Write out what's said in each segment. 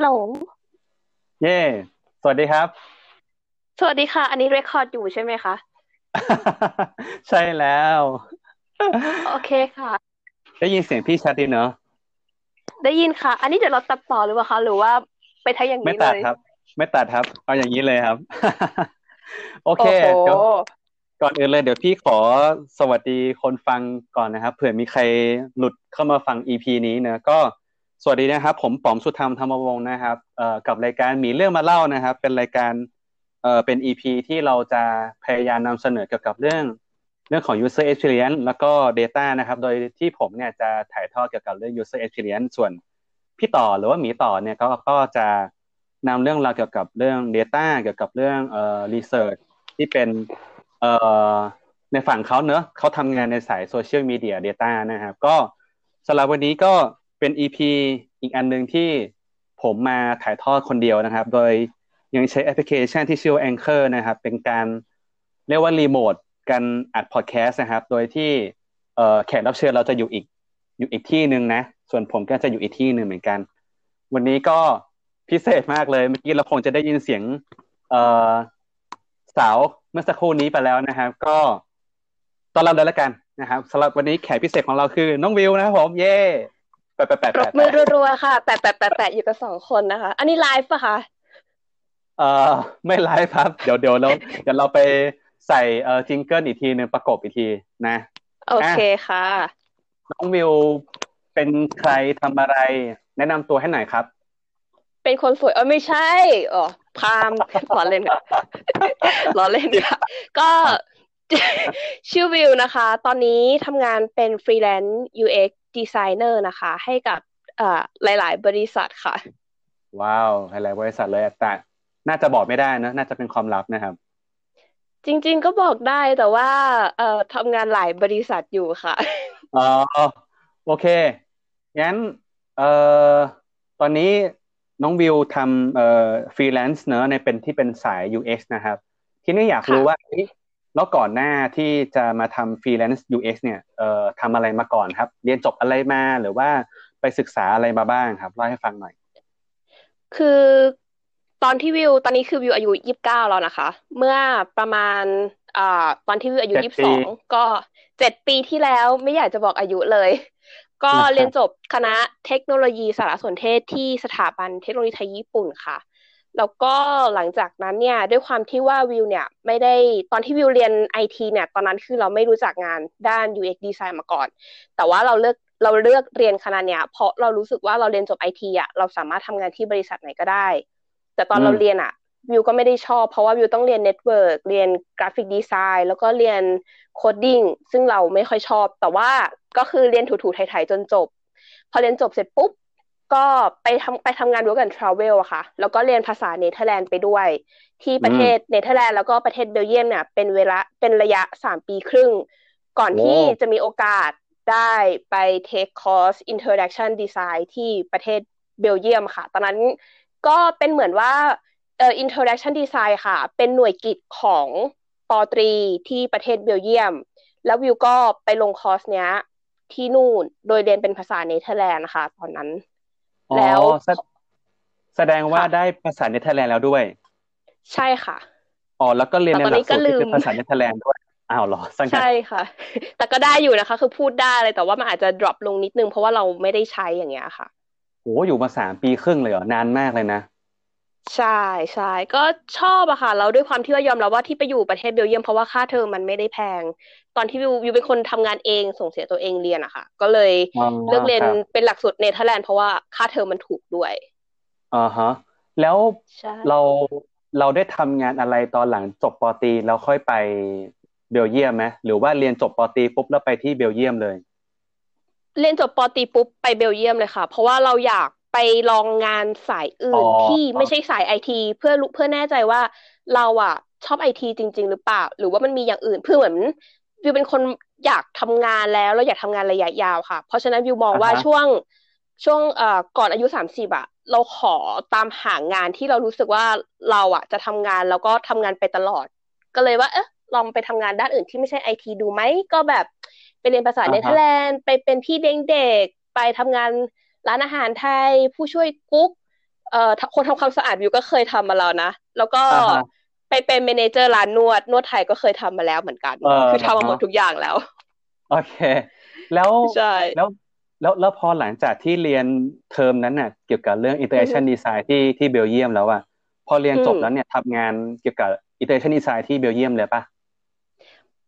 ฮัลโหล เย่ สวัสดีครับ สวัสดีค่ะ อันนี้เรคคอร์ดอยู่ใช่ไหมคะ ใช่แล้ว โอเคค่ะ ได้ยินเสียงพี่ชัดดีเนอะได้ยินค่ะ อันนี้เดี๋ยวเราตัดต่อหรือเปล่าคะ หรือว่าไปทั้งอย่างไม่นี้ตัเลดยครับ ไม่ตัดครับ เอาอย่างนี้เลยครับ โอเคโอ้โหเดี๋ยวก่อนอื่นเลยเดี๋ยวพี่ขอสวัสดีคนฟังก่อนนะครับเผื่อมีใครหลุดเข้ามาฟัง EP นี้เนอะก็ สวัสดีนะครับ ผมป๋อมสุธรรมธรรมวงศ์นะครับเอ่อกับรายการมีเรื่องมาเล่านะครับ เป็นรายการเอ่อเป็น EP ที่เราจะพยายามนำเสนอเกี่ยวกับเรื่อง เรื่องของ user experience แล้วก็ data นะครับ โดยที่ผมเนี่ยจะถ่ายทอดเกี่ยวกับเรื่อง user experience ส่วนพี่ต่อหรือว่าหมีต่อเนี่ยก็ก็จะนำเรื่องราวเกี่ยวกับเรื่อง data เกี่ยวกับเรื่องเอ่อ research ที่เป็นเอ่อในฝั่งเขาเนอะเขาทำงานในสาย social media data นะครับ ก็สำหรับวันนี้ก็ เป็น EP อีกอันหนึ่งที่ผมมาถ่ายทอดคนเดียวนะครับ โดยยังใช้แอปพลิเคชันที่ชื่อว่า Anchor นะครับ เป็นการเรียกว่ารีโมทการอัดพอดแคสต์นะครับ โดยที่เแขกรับเชิญเราจะอยู่อีกอยู่อีกที่หนึ่งนะ ส่วนผมก็จะอยู่อีกที่หนึ่งเหมือนกัน วันนี้ก็พิเศษมากเลย เมื่อกี้เราคงจะได้ยินเสียงเสาวเมื่อสักครู่นี้ไปแล้วนะครับ ก็ต้อนรับเลยแล้วกันนะครับสำหรับวันนี้แขกพิเศษของเราคือน้องวิวนะครับผมเย่ ปะแปะแปะปรบแปะมือแปะรัวๆค่ะแปะแปะแปะแปะอยู่กับสองคนนะคะ อันนี้ไลฟ์ปะคะเอ่อไม่ไลฟ์ครับ เดี๋ยวเดี๋ยวเราเดี๋ยวเราไปใส่เอ่อจิงเกิลอีกทีหนึ่งประกบอีกทีนะ โอเคค่ะ น้องวิวเป็นใครทำอะไร แนะนำตัวให้หน่อยครับ เป็นคนสวยเออไม่ใช่อ๋อพามล้อเล่นค่ะล้อเล่นค่ะก็ชื่อวิวนะคะ ตอนนี้ทำงานเป็นฟรีแลนซ์ UX designer นะคะ ให้กับเอ่อหลาย ๆ บริษัทค่ะ ว้าว หลาย ๆ บริษัทเลยแต่น่าจะบอกไม่ได้นะ น่าจะเป็นความลับนะครับ จริง ๆ ก็บอกได้แต่ว่าเอ่อทำงานหลายบริษัทอยู่ค่ะอ๋อโอเคงั้นเอ่อตอนนี้น้องวิวทำเอ่อฟรีแลนซ์เนอะในเป็นที่เป็นสาย UX นะครับ ทีนี้อยากค่ะรู้ว่าเอ๊ะ แล้วก่อนหน้าที่จะมาทำฟรีแลนซ์ UX เนี่ยเอ่อทำอะไรมาก่อนครับ เรียนจบอะไรมาหรือว่าไปศึกษาอะไรมาบ้างครับเล่าให้ฟังหน่อย คือตอนที่วิวตอนนี้คือวิวอายุยี่สิบเก้าแล้วนะคะ เมื่อประมาณอ่าตอนที่วิวอายุเจ็ดยี่สิบปีสองก็เจ็ดปีที่แล้วไม่อยากจะบอกอายุเลย ก็นะครับเรียนจบคณะเทคโนโลยีสารสนเทศที่สถาบันเทคโนโลยีไทยญี่ปุ่นค่ะ แล้วก็หลังจากนั้นเนี่ยด้วยความที่ว่าวิวเนี่ยไม่ได้ตอนที่วิวเรียนไอทีเนี่ยตอนนั้นคือเราไม่รู้จักงานด้าน UX design มาก่อน แต่ว่าเราเลือกเราเลือกเรียนคณะเนี้ยเพราะเรารู้สึกว่าเราเรียนจบไอทีอะเราสามารถทำงานที่บริษัทไหนก็ได้ แต่ตอนเราเรียนอะวิวก็ไม่ได้ชอบเพราะว่าวิวต้องเรียน network เรียน graphic design แล้วก็เรียน coding ซึ่งเราไม่ค่อยชอบ แต่ว่าก็คือเรียนถูๆไถๆจนจบ พอเรียนจบเสร็จปุ๊บ ก็ไปทำไปทำงาน work and travel อะค่ะ แล้วก็เรียนภาษาเนเธอร์แลนด์ไปด้วย ที่ประเทศเนเธอร์แลนด์แล้วก็ประเทศเบลเยียมเนี่ยเป็นเวลาเป็นระยะสามปีครึ่ง ก่อนโอ้ที่จะมีโอกาสได้ไป take course interaction design ที่ประเทศเบลเยียมค่ะ ตอนนั้นก็เป็นเหมือนว่าเอ่อ introduction design ค่ะ เป็นหน่วยกิจของปอตรีที่ประเทศเบลเยียม แล้ววิวก็ไปลงคอร์สเนี้ยที่นู่น โดยเรียนเป็นภาษาเนเธอร์แลนด์นะคะตอนนั้นอ๋อ แล้วแสแสดงว่าค่ะได้ภาษาเนเธอร์แลนด์แล้วด้วย ใช่ค่ะอ๋อแล้วก็เรียนในแต่ตอนหลันี้กก็สูตรที่ลืเป็มนภาษาเนเธอร์แลนด์ด้วยอ้าวเหรอสังกัดใช่ค่ะ แต่ก็ได้อยู่นะคะ คือพูดได้เลยแต่ว่ามันอาจจะ drop ลงนิดนึง เพราะว่าเราไม่ได้ใช้อย่างเงี้ยค่ะโอ้อยู่มาสามปีครึ่งเลยเหรอนานมากเลยนะ ใช่ใช่ก็ชอบอะค่ะแล้วด้วยความที่ว่ายอมรับว่าที่ไปอยู่ประเทศเบลเยียมเพราะว่าค่าเทอมมันไม่ได้แพง ตอนที่วิววิวเป็นคนทำงานเองส่งเสียตัวเองเรียนอะค่ะ ก็เลยอ๋อเลือกเรียนครับเป็นหลักสูตรเนเธอร์แลนด์เพราะว่าค่าเทอมมันถูกด้วย อ่าฮะ แล้วใช่ เราเราได้ทำงานอะไรตอนหลังจบปอตรีแล้วค่อยไปเบลเยียมไหมหรือว่าเรียนจบปอตรีปุ๊บแล้วไปที่เบลเยียมเลย เรียนจบปอตรีปุ๊บไปเบลเยียมเลยค่ะ เพราะว่าเราอยาก ไปลองงานสายอื่อ๋นอที่ไม่ใช่สายไอทีเพื่อรู้เพื่อแน่ใจว่าเราอะชอบไอทีจริง ๆ หรือเปล่า หรือว่ามันมีอย่างอื่นเพื่อเหมือนวิวเป็นคนอยากทำงานแล้วเราอยากทำงานระยะยาวค่ะ เพราะฉะนั้นวิวมองว่าอ่าฮะช่วงช่วงเอ่อก่อนอายุสามสิบอะเราขอตามหางานที่เรารู้สึกว่าเราอะจะทำงานแล้วก็ทำงานไปตลอด ก็เลยว่าเอ๊ะลองไปทำงานด้านอื่นที่ไม่ใช่ไอทีดูไหมก็แบบไปเรียนภาษาอ่าฮะเนเธอร์แลนด์ไปเป็นพี่เลี้ยงเด็กไปทำงาน ร้านอาหารไทยผู้ช่วยกุ๊กเอ่อคนทำความสะอาดวิวก็เคยทำมาแล้วนะ แล้วก็ไปเป็น manager ร้านนวด นวดไทยก็เคยทำมาแล้วเหมือนกัน คือทำมาหมดทุกอย่างแล้ว โอเค แล้วใช่แล้วแล้วแล้วพอหลังจากที่เรียนเทอมนั้นน่ะ เกี่ยวกับเรื่อง interaction design ที่ที่เบลเยียมแล้วอะพอเรียนจบแล้วเนี่ยทำงานเกี่ยวกับ interaction design ที่เบลเยียมเลยปะ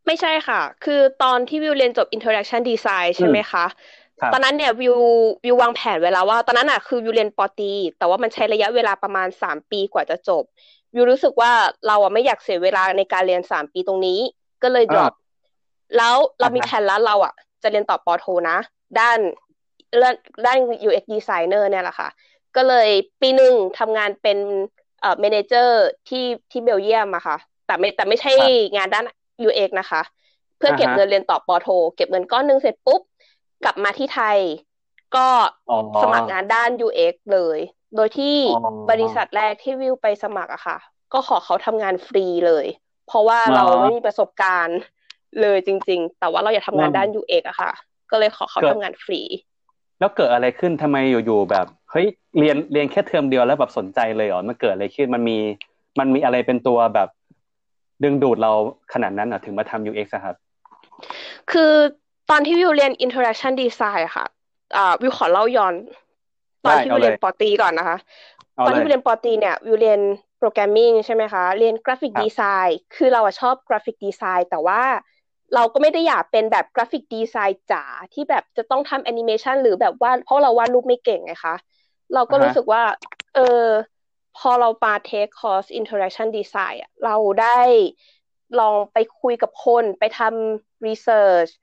ไม่ใช่ค่ะ คือตอนที่วิวเรียนจบ interaction design ใช่ไหมคะ ตอนนั้นเนี่ยวิววิววางแผนไว้แล้วว่า ตอนนั้นอะคือวิวเรียนปอตี แต่ว่ามันใช้ระยะเวลาประมาณสามปีกว่าจะจบวิวรู้สึกว่าเราอะไม่อยากเสียเวลาในการเรียนสามปีตรงนี้ ก็เลยดรอปแล้วเรามีแผนแล้วเราอะ จะเรียนต่อปอโทนะ ด้านด้าน UX designer เนี่ยแหละค่ะ ก็เลยปีหนึ่งทำงานเป็นเอ่อเมนเจอร์ที่ที่เบลเยียมอะค่ะ แต่ไม่แต่ไม่ใช่งานด้าน UX นะคะ เพื่อเก็บเงินเรียนต่อปอโท เก็บเงินก้อนหนึ่งเสร็จปุ๊บ กลับมาที่ไทย ก็สมัครงานด้าน UX เลย โดยที่บริษัทแรกที่วิวไปสมัครอะค่ะ ก็ขอเขาทำงานฟรีเลย เพราะว่าเราไม่มีประสบการณ์เลยจริง ๆ แต่ว่าเราอยากทำงานด้าน UX อะค่ะ ก็เลยขอเขาทำงานฟรี แล้วเกิดอะไรขึ้นทำไมอยู่ๆแบบเฮ้ยเรียนเรียนแค่เทอมเดียวแล้วแบบสนใจเลยอ๋อมันเกิดอะไรขึ้นมันมีมันมีอะไรเป็นตัวแบบ ดึงดูดเราขนาดนั้นอะถึงมาทำ UX ครับ คือ ตอนที่วิวเรียน Interaction Design ค่ะอ่าวิวขอเล่าย้อน ตอนที่วิวเรียนปอตีก่อนนะคะ ตอนที่วิวเรียนปอตรีเนี่ยวิวเรียน programming ใช่ไหมคะ เรียน graphic design คือเราชอบ graphic design แต่ว่าเราก็ไม่ได้อยากเป็นแบบ graphic design จ๋าที่แบบจะต้องทำแอนิเมชันหรือแบบว่าเพราะเราวาดรูปไม่เก่งไงคะเราก็รู้สึกว่า เออพอเราไป take course interaction design อะเราได้ลองไปคุยกับคนไปทำ research อ่า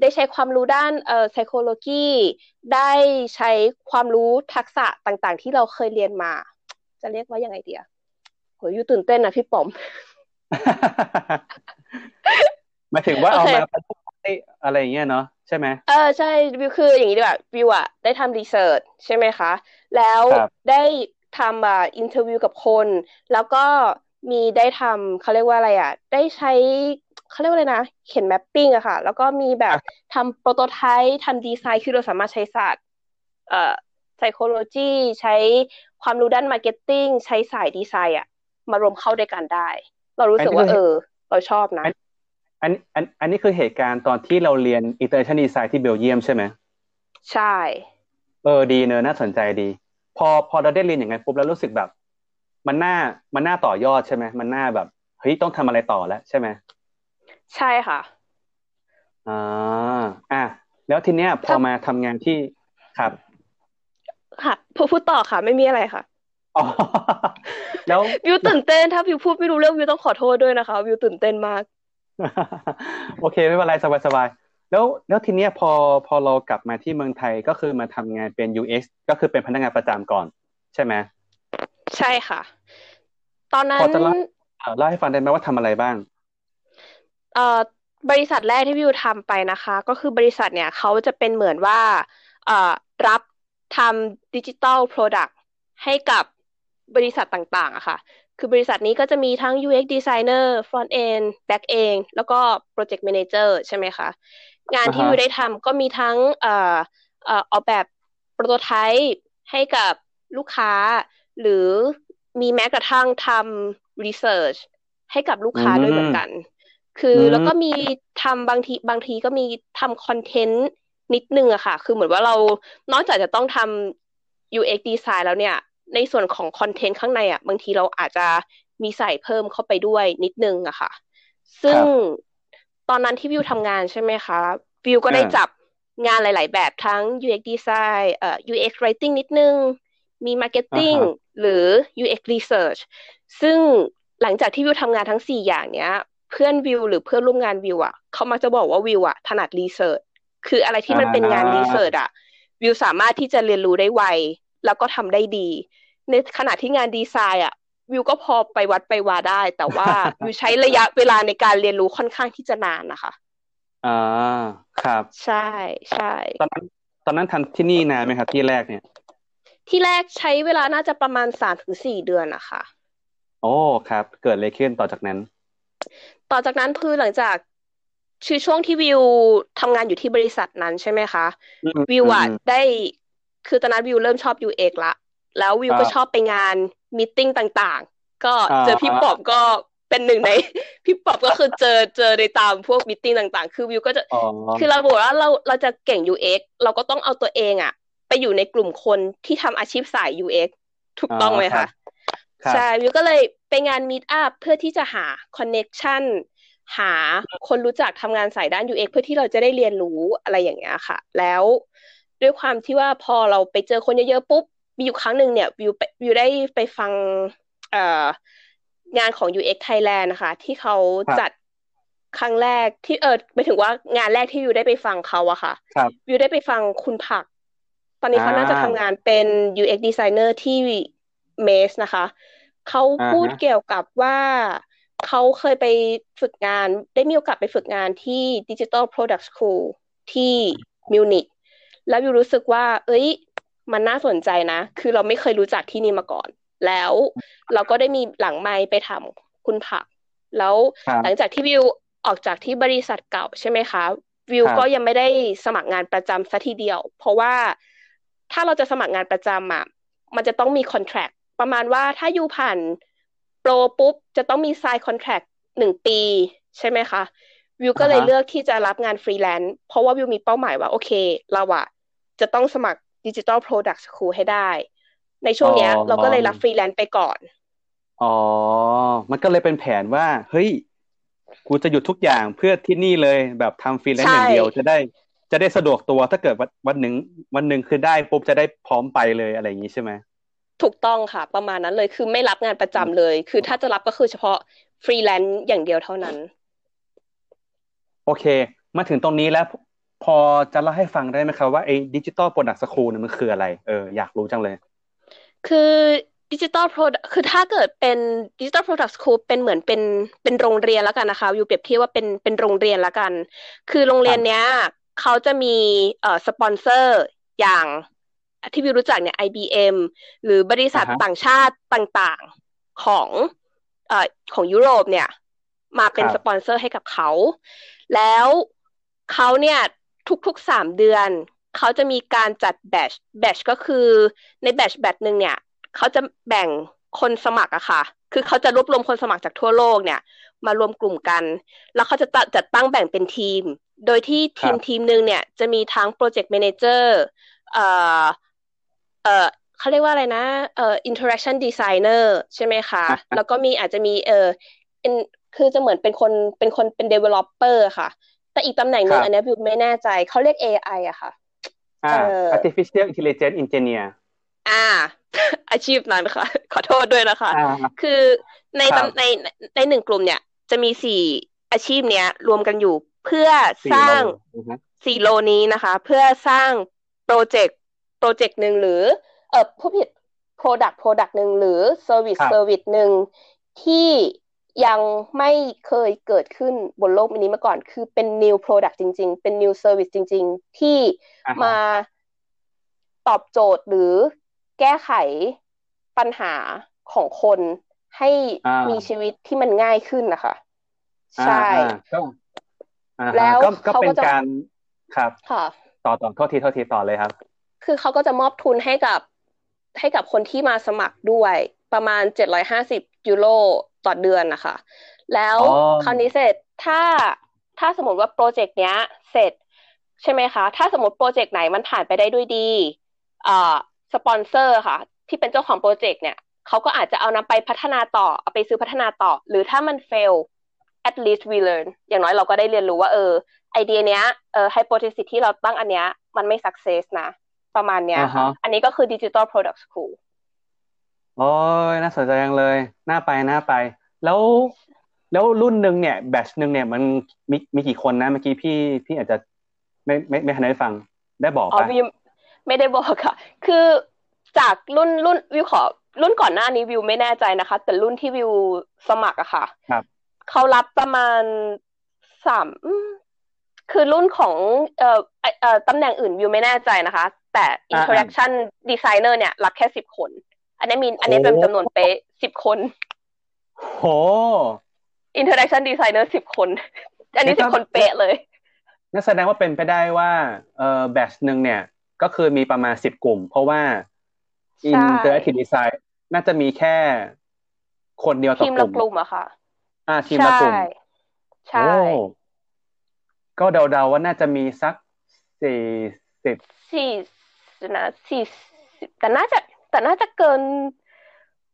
ได้ใช้ความรู้ด้านเอ่อ psychology ได้ใช้ความรู้ทักษะต่างๆ ที่เราเคยเรียนมา จะเรียกว่ายังไงเดียโหยตื่นเต้นนะพี่ป๋อมหมายถึงว่าเอามาประยุกต์อะไรอย่างเงี้ยเนาะใช่ไหมเออใช่วิวคืออย่างนี้ดีกว่าวิวอะได้ทำ research ใช่ไหมคะ แล้วได้ทำอ่า interview กับคน แล้วก็มีได้ทำเขาเรียกว่าอะไรอะ ได้ใช้ เขาเรียกว่าอะไรนะ เขียน mapping อะค่ะ แล้วก็มีแบบทำ prototype ทำดีไซน์คือเราสามารถใช้ศาสตร์เอ่อ psychology ใช้ความรู้ด้าน marketing ใช้สายดีไซน์อะมารวมเข้าด้วยกันได้ เรารู้สึกว่าเออ เราชอบนะ อันอันอันนี้คือเหตุการณ์ตอนที่เราเรียน interaction design ที่เบลเยียมใช่ไหมใช่ เออดีเนอะน่าสนใจดี พอพอเราได้เรียนอย่างไงปุ๊บแล้วรู้สึกแบบ มันน่ามันน่าต่อยอดใช่ไหมมันน่าแบบเฮ้ยต้องทำอะไรต่อแล้วใช่ไหม ใช่ค่ะอ่าอะแล้วทีเนี้ยพอมาทำงานที่ครับ ค่ะพูดพูดต่อค่ะ ไม่มีอะไรค่ะอ๋อแล้ววิวตื่นเต้นถ้าวิวพูดไม่รู้เรื่องวิวต้องขอโทษด้วยนะคะวิวตื่นเต้นมาก โอเคไม่เป็นไรสบายสบายแล้วแล้วทีเนี้ยพอพอเรากลับมาที่เมืองไทยก็คือมาทำงานเป็น UX ก็คือเป็นพนักงานประจำก่อน ใช่ไหมใช่ค่ะ ตอนนั้นพอจะเล่าเล่าให้ฟังได้ไหมว่าทำอะไรบ้าง เอ่อบริษัทแรกที่วิวทำไปนะคะ ก็คือบริษัทเนี่ยเขาจะเป็นเหมือนว่าเอ่อรับทำ digital product ให้กับบริษัทต่างๆอะค่ะ คือบริษัทนี้ก็จะมีทั้ง UX designer front end back end แล้วก็ project manager ใช่ไหมคะ งานที่วิวได้ทำก็มีทั้งเอ่อเอ่อออกแบบ prototype ให้กับลูกค้า หรือมีแม้กระทั่งทำ research ให้กับลูกค้าด้วยเหมือนกัน คือแล้วก็มีทำบางทีบางทีก็มีทำคอนเทนต์นิดนึงอะค่ะ คือเหมือนว่าเรานอกจากจะต้องทำ UX design แล้วเนี่ย ในส่วนของคอนเทนต์ข้างในอะบางทีเราอาจจะมีใส่เพิ่มเข้าไปด้วยนิดนึงอะค่ะ ซึ่งตอนนั้นที่วิวทำงานใช่ไหมคะวิวก็ได้จับงานหลาย ๆ แบบทั้ง UX design เอ่อ UX writing นิดนึง มี marketing หรือ UX research ซึ่งหลังจากที่วิวทำงานทั้งสี่อย่างเนี้ย เพื่อนวิวหรือเพื่อนร่วมงานวิวอะเขามาจะบอกว่าวิวอะถนัดรีเสิร์ชคืออะไรที่มันเป็นงานรีเสิร์ชอะวิวสามารถที่จะเรียนรู้ได้ไว แล้วก็ทำได้ดี ในขณะที่งานดีไซน์อะวิวก็พอไปวัดไปวาได้ แต่ว่าวิวใช้ระยะเวลาในการเรียนรู้ค่อนข้างที่จะนานนะคะอ่าครับ ใช่ใช่ตอนนั้นตอนนั้นทำที่นี่นานไหมครับที่แรกเนี่ย ที่แรกใช้เวลาน่าจะประมาณสามถึงสี่เดือนนะคะโอ้ครับ เกิดอะไรขึ้นต่อจากนั้น ต่อจากนั้นคือหลังจากคือช่วงที่วิวทำงานอยู่ที่บริษัทนั้นใช่ไหมคะวิวอะได้คือตอนนั้นวิวเริ่มชอบ UX ละ แล้ววิวก็ชอบไปงานมิ팅ต่างๆ ก็เจอพี่ปอบก็เป็นหนึ่งใน พี่ปอบก็คือเจอเจอในตามพวก meeting ต่างๆ คือวิวก็จะคือเราบอกว่าเราเราจะเก่ง UX เราก็ต้องเอาตัวเองอะไปอยู่ในกลุ่มคนที่ทำอาชีพสาย UX ถูกต้องไหมคะ ใช่วิวก็เลยไปงาน meetup เพื่อที่จะหา connection หาคนรู้จักทำงานสายด้าน UX เพื่อที่เราจะได้เรียนรู้อะไรอย่างเงี้ยค่ะ แล้วด้วยความที่ว่าพอเราไปเจอคนเยอะๆปุ๊บมีอยู่ครั้งหนึ่งเนี่ยวิววิวได้ไปฟังเอ่องานของ UX Thailand นะคะ ที่เขาจัดครั้งแรกที่เออไปถึงว่างานแรกที่วิวได้ไปฟังเขาอะค่ะวิวได้ไปฟังคุณผัก ตอนนี้เขาน่าจะทำงานเป็น UX designer ที่ เมสนะคะ เขาพูดเกี่ยวกับว่าเขาเคยไปฝึกงาน ได้มีโอกาสไปฝึกงานที่ Digital Product School ที่มิวนิกแล้ววิวรู้สึกว่า เอ้ย มันน่าสนใจนะ คือเราไม่เคยรู้จักที่นี่มาก่อน แล้วเราก็ได้มีหลังไม้ไปทำคุณผัก แล้วหลังจากที่วิวออกจากที่บริษัทเก่าใช่ไหมคะ วิวก็ยังไม่ได้สมัครงานประจำสัทีเดียว เพราะว่าถ้าเราจะสมัครงานประจำอะ มันจะต้องมีคอนแทค ประมาณว่าถ้าอยู่ผ่านโปรปุ๊บ จะต้องมีไซน์คอนแทคหนึ่งปี ใช่ไหมคะ วิวก็เลยเลือกที่จะรับงานฟรีแลนซ์เพราะว่าวิวมีเป้าหมายว่า โอเค เราอะจะต้องสมัคร digital product school ให้ได้ ในช่วงนี้เราก็เลยรับฟรีแลนซ์ไปก่อน อ๋อ มันก็เลยเป็นแผนว่า เฮ้ย กูจะหยุดทุกอย่างเพื่อที่นี่เลยแบบทำฟรีแลนซ์อย่างเดียวจะได้จะได้สะดวกตัวถ้าเกิดวันวันหนึ่งวันหนึ่งคือได้ปุ๊บจะได้พร้อมไปเลยอะไรอย่างนี้ใช่ไหม ถูกต้องค่ะ ประมาณนั้นเลย คือไม่รับงานประจำเลย คือถ้าจะรับก็คือเฉพาะฟรีแลนซ์อย่างเดียวเท่านั้น โอเค มาถึงตรงนี้แล้ว พอจะเล่าให้ฟังได้ไหมครับว่าไอ้ digital product school เนี่ยมันคืออะไร เอออยากรู้จังเลย คือ digital product คือถ้าเกิดเป็น digital product school เป็นเหมือนเป็นเป็นโรงเรียนแล้วกันนะคะอยู่เปรียบเทียบว่าเป็นเป็นโรงเรียนแล้วกัน คือโรงเรียนเนี้ยเขาจะมีเอ่อสปอนเซอร์อย่าง ที่วิวรู้จักเนี่ย IBM หรือบริษัทต่างชาติต่างๆของเอ่อของยุโรปเนี่ย มาเป็นสปอนเซอร์ให้กับเขา แล้วเขาเนี่ยทุกๆสามเดือน เขาจะมีการจัด batch batch ก็คือใน batch batch หนึ่งเนี่ยเขาจะแบ่งคนสมัครอะค่ะ คือเขาจะรวบรวมคนสมัครจากทั่วโลกเนี่ย มารวมกลุ่มกัน แล้วเขาจะจัดตั้งแบ่งเป็นทีม โดยที่ทีมทีมหนึ่งเนี่ยจะมีทั้ง project managerเอ่อ เอ่อเขาเรียกว่าอะไรนะเอ่อ interaction designer ใช่ไหมคะ แล้วก็มีอาจจะมีเอ่อคือจะเหมือนเป็นคนเป็นคนเป็น developer ค่ะ แต่อีกตำแหน่งหนึ่งอันนี้บิวไม่แน่ใจ เขาเรียก AI อะค่ะอ่า artificial intelligence engineer อ่า อาชีพนั้นค่ะ ขอโทษด้วยนะคะ คือในในในหนึ่งกลุ่มเนี่ย จะมีสี่อาชีพเนี้ย รวมกันอยู่เพื่อสร้างสี่โลนี้นะคะ เพื่อสร้างโปรเจกต์โป รเจกต์หนึ่งหรือเออผู้ผิด product product หนึ่งหรือ service service หนึ่งที่ยังไม่เคยเกิดขึ้นบนโลกนี้มาก่อน คือเป็น new product จริง ๆ เป็น new service จริง ๆ ที่มาตอบโจทย์หรือแก้ไขปัญหาของคนให้มีชีวิตที่มันง่ายขึ้นนะคะ ใช่แล้วก็เป็นการครับค่ะต่อต่อโทษทีโทษทีต่อเลยครับ คือเขาก็จะมอบทุนให้กับให้กับคนที่มาสมัครด้วยประมาณเจ็ดร้อยห้าสิบยูโรต่อเดือนนะคะ แล้วคราวนี้เสร็จถ้าถ้าสมมติว่าโปรเจกต์เนี้ย เสร็จใช่ไหมคะ ถ้าสมมติโปรเจกต์ไหนมันผ่านไปได้ด้วยดีอ่าสปอนเซอร์ค่ะ ที่เป็นเจ้าของโปรเจกต์เนี่ยเขาก็อาจจะเอานำไปพัฒนาต่อเอาไปซื้อพัฒนาต่อ หรือถ้ามัน fail at least we learn อย่างน้อยเราก็ได้เรียนรู้ว่าเออไอเดียเนี้ยเออ hypothesis ที่เราตั้งอันเนี้ยมันไม่ success นะ ประมาณเนี้ยค่ะ อันนี้ก็คือ digital product school โอ้ยน่าสนใจจังเลย น่าไปน่าไป แล้วแล้วรุ่นหนึ่งเนี่ย batch หนึ่งเนี่ยมันมีมีกี่คนนะเมื่อกี้พี่พี่อาจจะไม่ไม่ไม่ทันได้ฟังได้บอกปะไม่ได้บอกค่ะ คือจากรุ่นรุ่นวิวขอรุ่นก่อนหน้านี้วิวไม่แน่ใจนะคะ แต่รุ่นที่วิวสมัครอะค่ะครับเขารับประมาณสามคือรุ่นของเอ่อเอ่อตำแหน่งอื่นวิวไม่แน่ใจนะคะ แต่ interaction designer เนี่ย รับแค่สิบคน อันนี้มีอันนี้เป็นจำนวนเป๊ะสิบคนโห interaction designer สิบคน อันนี้สิบคนเป๊ะเลยนั่นแสดงว่าเป็นไปได้ว่าเอ่อ batch หนึ่งเนี่ย ก็คือมีประมาณสิบกลุ่ม เพราะว่า interactive design น่าจะมีแค่คนเดียวต่อทีมละกลุ่มอะค่ะ อ่า ทีมละกลุ่มใช่ก็เดาๆว่าน่าจะมีสักสี่สิบสี่ นะสี่สิบแต่น่าจะแต่น่าจะเกิน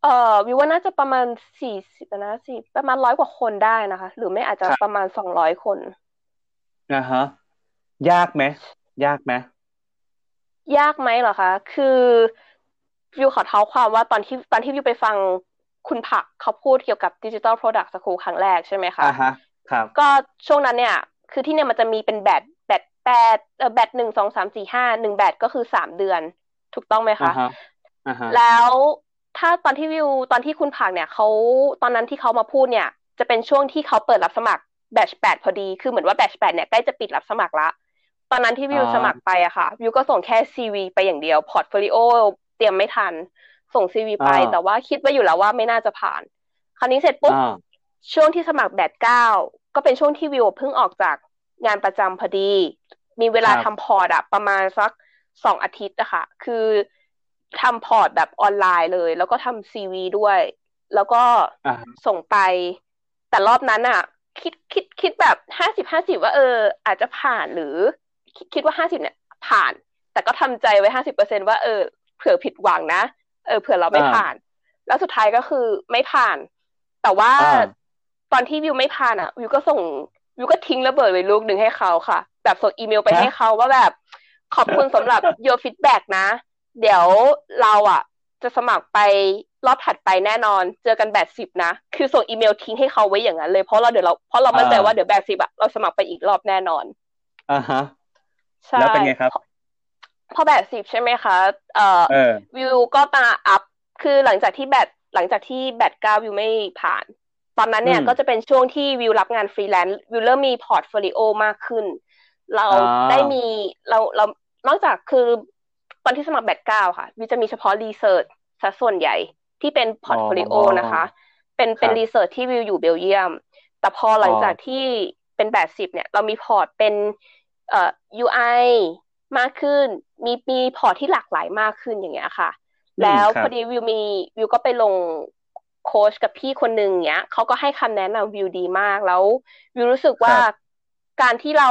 เอ่อวิวว่าน่าจะประมาณสี่สิบนะสี่ประมาณร้อยกว่าคนได้นะคะ หรือไม่อาจจะประมาณสองร้อยคนนะฮะยากไหมยากไหมยากไหมเหรอคะ คือวิวขอเท้าความว่าตอนที่ตอนที่วิวไปฟังคุณผักเขาพูดเกี่ยวกับ digital product school ครั้งแรกใช่ไหมคะอ่าฮะ ครับ ก็ช่วงนั้นเนี่ย คือที่เนี่ยมันจะมีเป็นแบต แบตแปดเออ batch หนึ่งสองสามสี่ห้าหนึ่ง batch ก็คือสามเดือน ถูกต้องไหมคะอ่าฮะแล้วถ้าตอนที่วิวตอนที่คุณผักเนี่ยเขาตอนนั้นที่เขามาพูดเนี่ย จะเป็นช่วงที่เขาเปิดรับสมัคร batch แปดพอดี คือเหมือนว่า batch แปดเนี่ยใกล้จะปิดรับสมัครละ ตอนนั้นที่วิวสมัครไปอะค่ะ วิวก็ส่งแค่ CV ไปอย่างเดียว portfolio เตรียมไม่ทัน ส่ง CV ไป แต่ว่าคิดไว้อยู่แล้วว่าไม่น่าจะผ่าน คราวนี้เสร็จปุ๊บช่วงที่สมัคร batch เก้าก็เป็นช่วงที่วิวเพิ่งออกจาก งานประจำพอดี มีเวลาทำ port อะประมาณสักสองอาทิตย์อะค่ะคือทำ port แบบออนไลน์เลย แล้วก็ทำ CV ด้วย แล้วก็ส่งไป แต่รอบนั้นอะคิดคิดคิดแบบห้าสิบห้าสิบว่าเออ อาจจะผ่านหรือคิดว่าห้าสิบเนี่ย ผ่าน แต่ก็ทำใจไว้ห้าสิบเปอร์เซ็นว่าเออเผื่อผิดหวังนะเออเผื่อเราไม่ผ่าน แล้วสุดท้ายก็คือไม่ผ่าน แต่ว่าตอนที่วิวไม่ผ่านอะ วิวก็ส่ง วิวก็ทิ้งระเบิดไว้ลูกหนึ่งให้เขาค่ะ แบบส่งอีเมลไปให้เขาว่าแบบขอบคุณสำหรับ your feedback นะ เดี๋ยวเราอะ จะสมัครไปรอบถัดไปแน่นอน เจอกันแบบสิบนะ คือส่งอีเมลทิ้งให้เขาไว้อย่างนั้นเลย เพราะเราเดี๋ยวเราเพราะเรามั่นใจว่าเดี๋ยวแบบสิบอะเราสมัครไปอีกรอบแน่นอนอ่าฮะแล้วเป็นไงครับพอ batch สิบใช่ไหมคะ เอ่อวิวก็มา up คือหลังจากที่ batch หลังจากที่ batch เก้าวิวไม่ผ่าน ตอนนั้นเนี่ยก็จะเป็นช่วงที่วิวรับงานฟรีแลนซ์วิวเริ่มมี portfolio มากขึ้น เราได้มีเราเรานอกจากคือตอนที่สมัคร batch เก้าค่ะ วิวจะมีเฉพาะ research ซะส่วนใหญ่ที่เป็น portfolio นะคะ เป็นเป็น research ที่วิวอยู่เบลเยียม แต่พอหลังจากที่เป็น batch สิบเนี่ย เรามี port เป็นเอ่อ UI มากขึ้น มีมี port ที่หลากหลายมากขึ้นอย่างเงี้ยค่ะ แล้วพอดีวิวมีวิวก็ไปลง โค้ชกับพี่คนหนึ่งเนี้ยเขาก็ให้คำแนะนำวิวดีมากแล้ว วิวรู้สึกว่าการที่เรา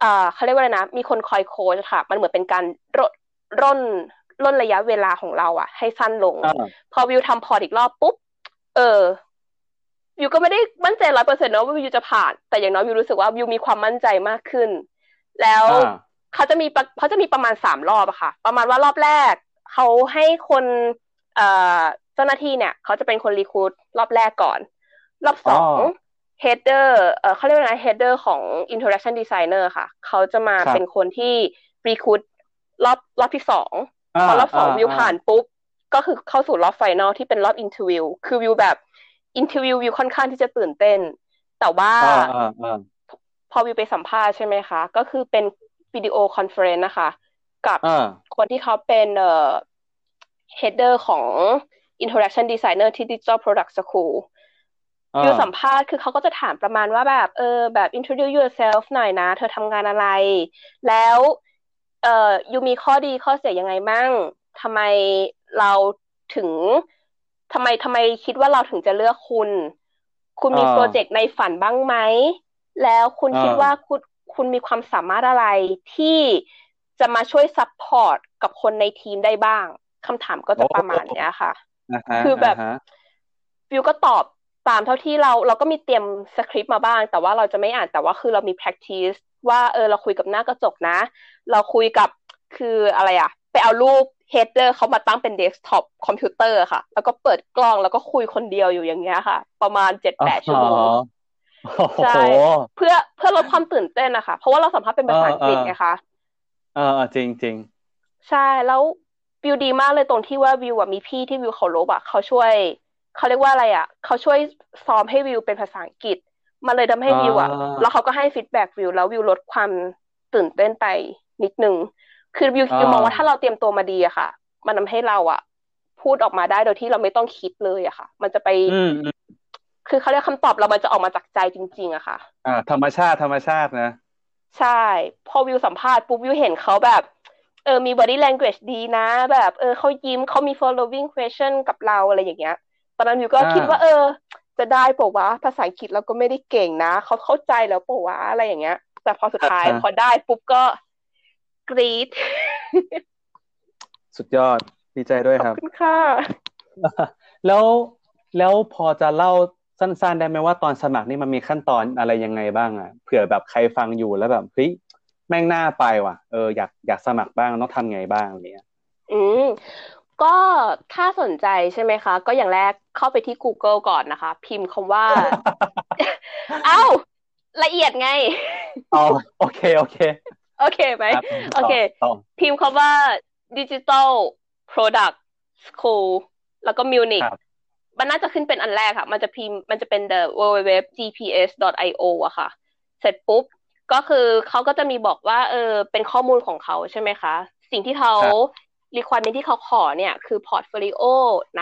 เอ่อเขาเรียกว่าอะไรนะ มีคนคอยโค้ชค่ะ มันเหมือนเป็นการร่นร่นร่นระยะเวลาของเราอะให้สั้นลง พอวิวทำ port อีกรอบปุ๊บ เออ วิวก็ไม่ได้มั่นใจร้อยเปอร์เซ็นต์นะว่าวิวจะผ่าน แต่อย่างน้อยวิวรู้สึกว่าวิวมีความมั่นใจมากขึ้น แล้วเขาจะมีเขาจะมีประมาณสามรอบอะค่ะ ประมาณว่ารอบแรก เขาให้คน เอ่อ เจ้าหน้าที่เนี่ย เขาจะเป็นคน recruit รอบแรกก่อน รอบสอง header เอ่อเขาเรียกว่าไง header ของ interaction designer ค่ะ เขาจะมาเป็นคนที่ recruit รอบรอบที่สองพอรอบสองวิวผ่านปุ๊บ ก็คือเข้าสู่รอบ final ที่เป็นรอบ interview คือวิวแบบ interview วิวค่อนข้างที่จะตื่นเต้น แต่ว่าพอวิวไปสัมภาษณ์ใช่ไหมคะ ก็คือเป็น video conference นะคะ กับคนที่เขาเป็นเอ่อ header ของ interaction designer ที่ digital product school วิวสัมภาษณ์คือเขาก็จะถามประมาณว่าแบบ เออแบบ introduce yourself หน่อยนะ เธอทำงานอะไร แล้วเอ่อ you มีข้อดีข้อเสียยังไงมั่งทำไมเราถึงทำไมทำไมคิดว่าเราถึงจะเลือกคุณ คุณมี project ในฝันบ้างไหม แล้วคุณคิดว่าคุณคุณมีความสามารถอะไรที่จะมาช่วย support กับคนในทีมได้บ้างคำถามก็จะประมาณนี้ค่ะ คือแบบวิวก็ตอบตามเท่าที่เรา เราก็มีเตรียมสคริปต์มาบ้าง แต่ว่าเราจะไม่อ่านแต่ว่าคือเรามี practice ว่าเออเราคุยกับหน้ากระจกนะ เราคุยกับคืออะไรอะไปเอารูป header เขามาตั้งเป็นเดสก์ท็อปคอมพิวเตอร์ค่ะ แล้วก็เปิดกล้องแล้วก็คุยคนเดียวอยู่อย่างเงี้ยค่ะ ประมาณเจ็ดแปดชั่วโมงใช่เพื่อเพื่อลดความตื่นเต้นนะคะเพราะว่าเราสัมภาษณ์เป็นภาษาอังกฤษไงคะเออจริงจริงใช่แล้ว วิวดีมากเลยตรงที่ว่าวิวอะมีพี่ที่วิวเคารพอะเขาช่วยเขาเรียกว่าอะไรอะเขาช่วยซ้อมให้วิวเป็นภาษาอังกฤษ มันเลยทำให้วิวอะแล้วเขาก็ให้ feedback วิวแล้ววิวลดความตื่นเต้นไปนิดนึงคือวิววิวมองว่าถ้าเราเตรียมตัวมาดีอะค่ะ มันทำให้เราอะพูดออกมาได้โดยที่เราไม่ต้องคิดเลยอะค่ะ มันจะไปคือเขาเรียกคำตอบเรามันจะออกมาจากใจจริง ๆอะค่ะ อ่า ธรรมชาติธรรมชาตินะ ใช่ พอวิวสัมภาษณ์ปุ๊บวิวเห็นเขาแบบ เออมี body language ดีนะ แบบ เออเขายิ้มเขามี following question กับเราอะไรอย่างเงี้ย ตอนนั้นวิวก็คิดว่า เออ จะได้ปะวะภาษาอังกฤษเราก็ไม่ได้เก่งนะเขาเข้าใจแล้วปะวะอะไรอย่างเงี้ย แต่พอสุดท้ายพอได้ปุ๊บก็กรี๊ดสุดยอดดีใจด้วยครับขอบคุณค่ะแล้วแล้วพอจะเล่าสั้นๆ ได้ไหมว่าตอนสมัครนี่มันมีขั้นตอนอะไรยังไงบ้างอะเผื่อแบบใครฟังอยู่แล้วแบบเฮ้ย แม่งน่าไปว่ะ เอออยากอยากสมัครบ้างต้องทำไงบ้างอะไรเงี้ย อืมก็ถ้าสนใจใช่ไหมคะ ก็อย่างแรกเข้าไปที่ Google ก่อนนะคะ พิมพ์คำว่า เอ้า ละเอียดไงอ๋อโอเค โอเค โอเคไหมครับโอเคต่อพิมพ์คำว่า Digital Product School แล้วก็ Munich ครับมันน่าจะขึ้นเป็นอันแรกค่ะ มันจะพิมพ์มันจะเป็น the www.gps.io อะค่ะ เสร็จปุ๊บ ก็คือเขาก็จะมีบอกว่า เออ เป็นข้อมูลของเขาใช่ไหมคะ สิ่งที่เขาครับ requirement ที่เขาขอเนี่ย คือ portfolio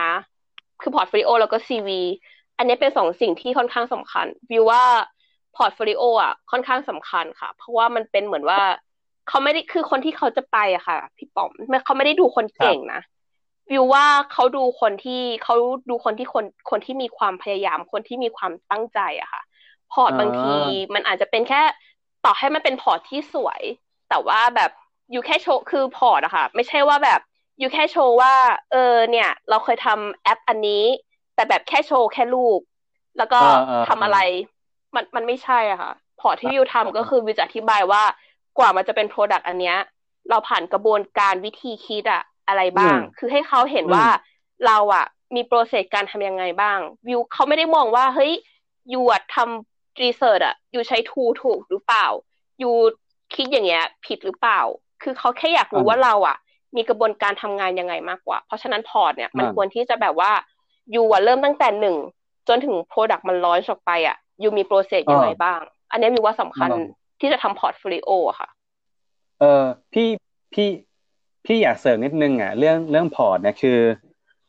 นะ คือ portfolio แล้วก็ CV อันนี้เป็นสองสิ่งที่ค่อนข้างสำคัญ วิวว่า portfolio อะค่อนข้างสำคัญค่ะ เพราะว่ามันเป็นเหมือนว่าเขาไม่ได้คือคนที่เขาจะไปอะค่ะ พี่ป๋อมไม่เขาไม่ได้ดูคนเก่งนะวิวว่าเขาดูคนที่เขาดูคนที่คนคนที่มีความพยายามคนที่มีความตั้งใจอะค่ะ พอร์ตอ่าบางทีมันอาจจะเป็นแค่ ต่อให้มันเป็น port ที่สวย แต่ว่าแบบอยู่แค่โชว์คือ port อะค่ะ ไม่ใช่ว่าแบบอยู่แค่โชว์ว่า เออ เนี่ย เราเคยทำแอปอันนี้ แต่แบบแค่โชว์แค่รูป แล้วก็อ่าอ่าทำอะไร มันมันไม่ใช่อะค่ะ port ที่วิวทำก็คือวิวจะอธิบายว่ากว่ามันจะเป็น product อันเนี้ย เราผ่านกระบวนการวิธีคิดอะอะไรบ้างอืมคือให้เขาเห็นอืมว่าเราอะมี process การทำยังไงบ้าง วิวเขาไม่ได้มองว่า เฮ้ยyou อะทำ research อะ you ใช้ tool ถูกหรือเปล่า you คิดอย่างเงี้ย ผิดหรือเปล่า คือเขาแค่อยากรู้อ่าว่าเราอะมีกระบวนการทำงานยังไงมากกว่า เพราะฉะนั้น port เนี่ยมันอ่าควรที่จะแบบว่า you อะเริ่มตั้งแต่หนึ่งจนถึง product มัน launch ออกไปอะ you มี process ยังไงบ้าง อันเนี้ยวิวว่าสำคัญอ่าที่จะทำ portfolio อะค่ะ เออพี่พี่พี่อยากเสริมนิดนึงอะเรื่องเรื่อง port เนี่ยคือ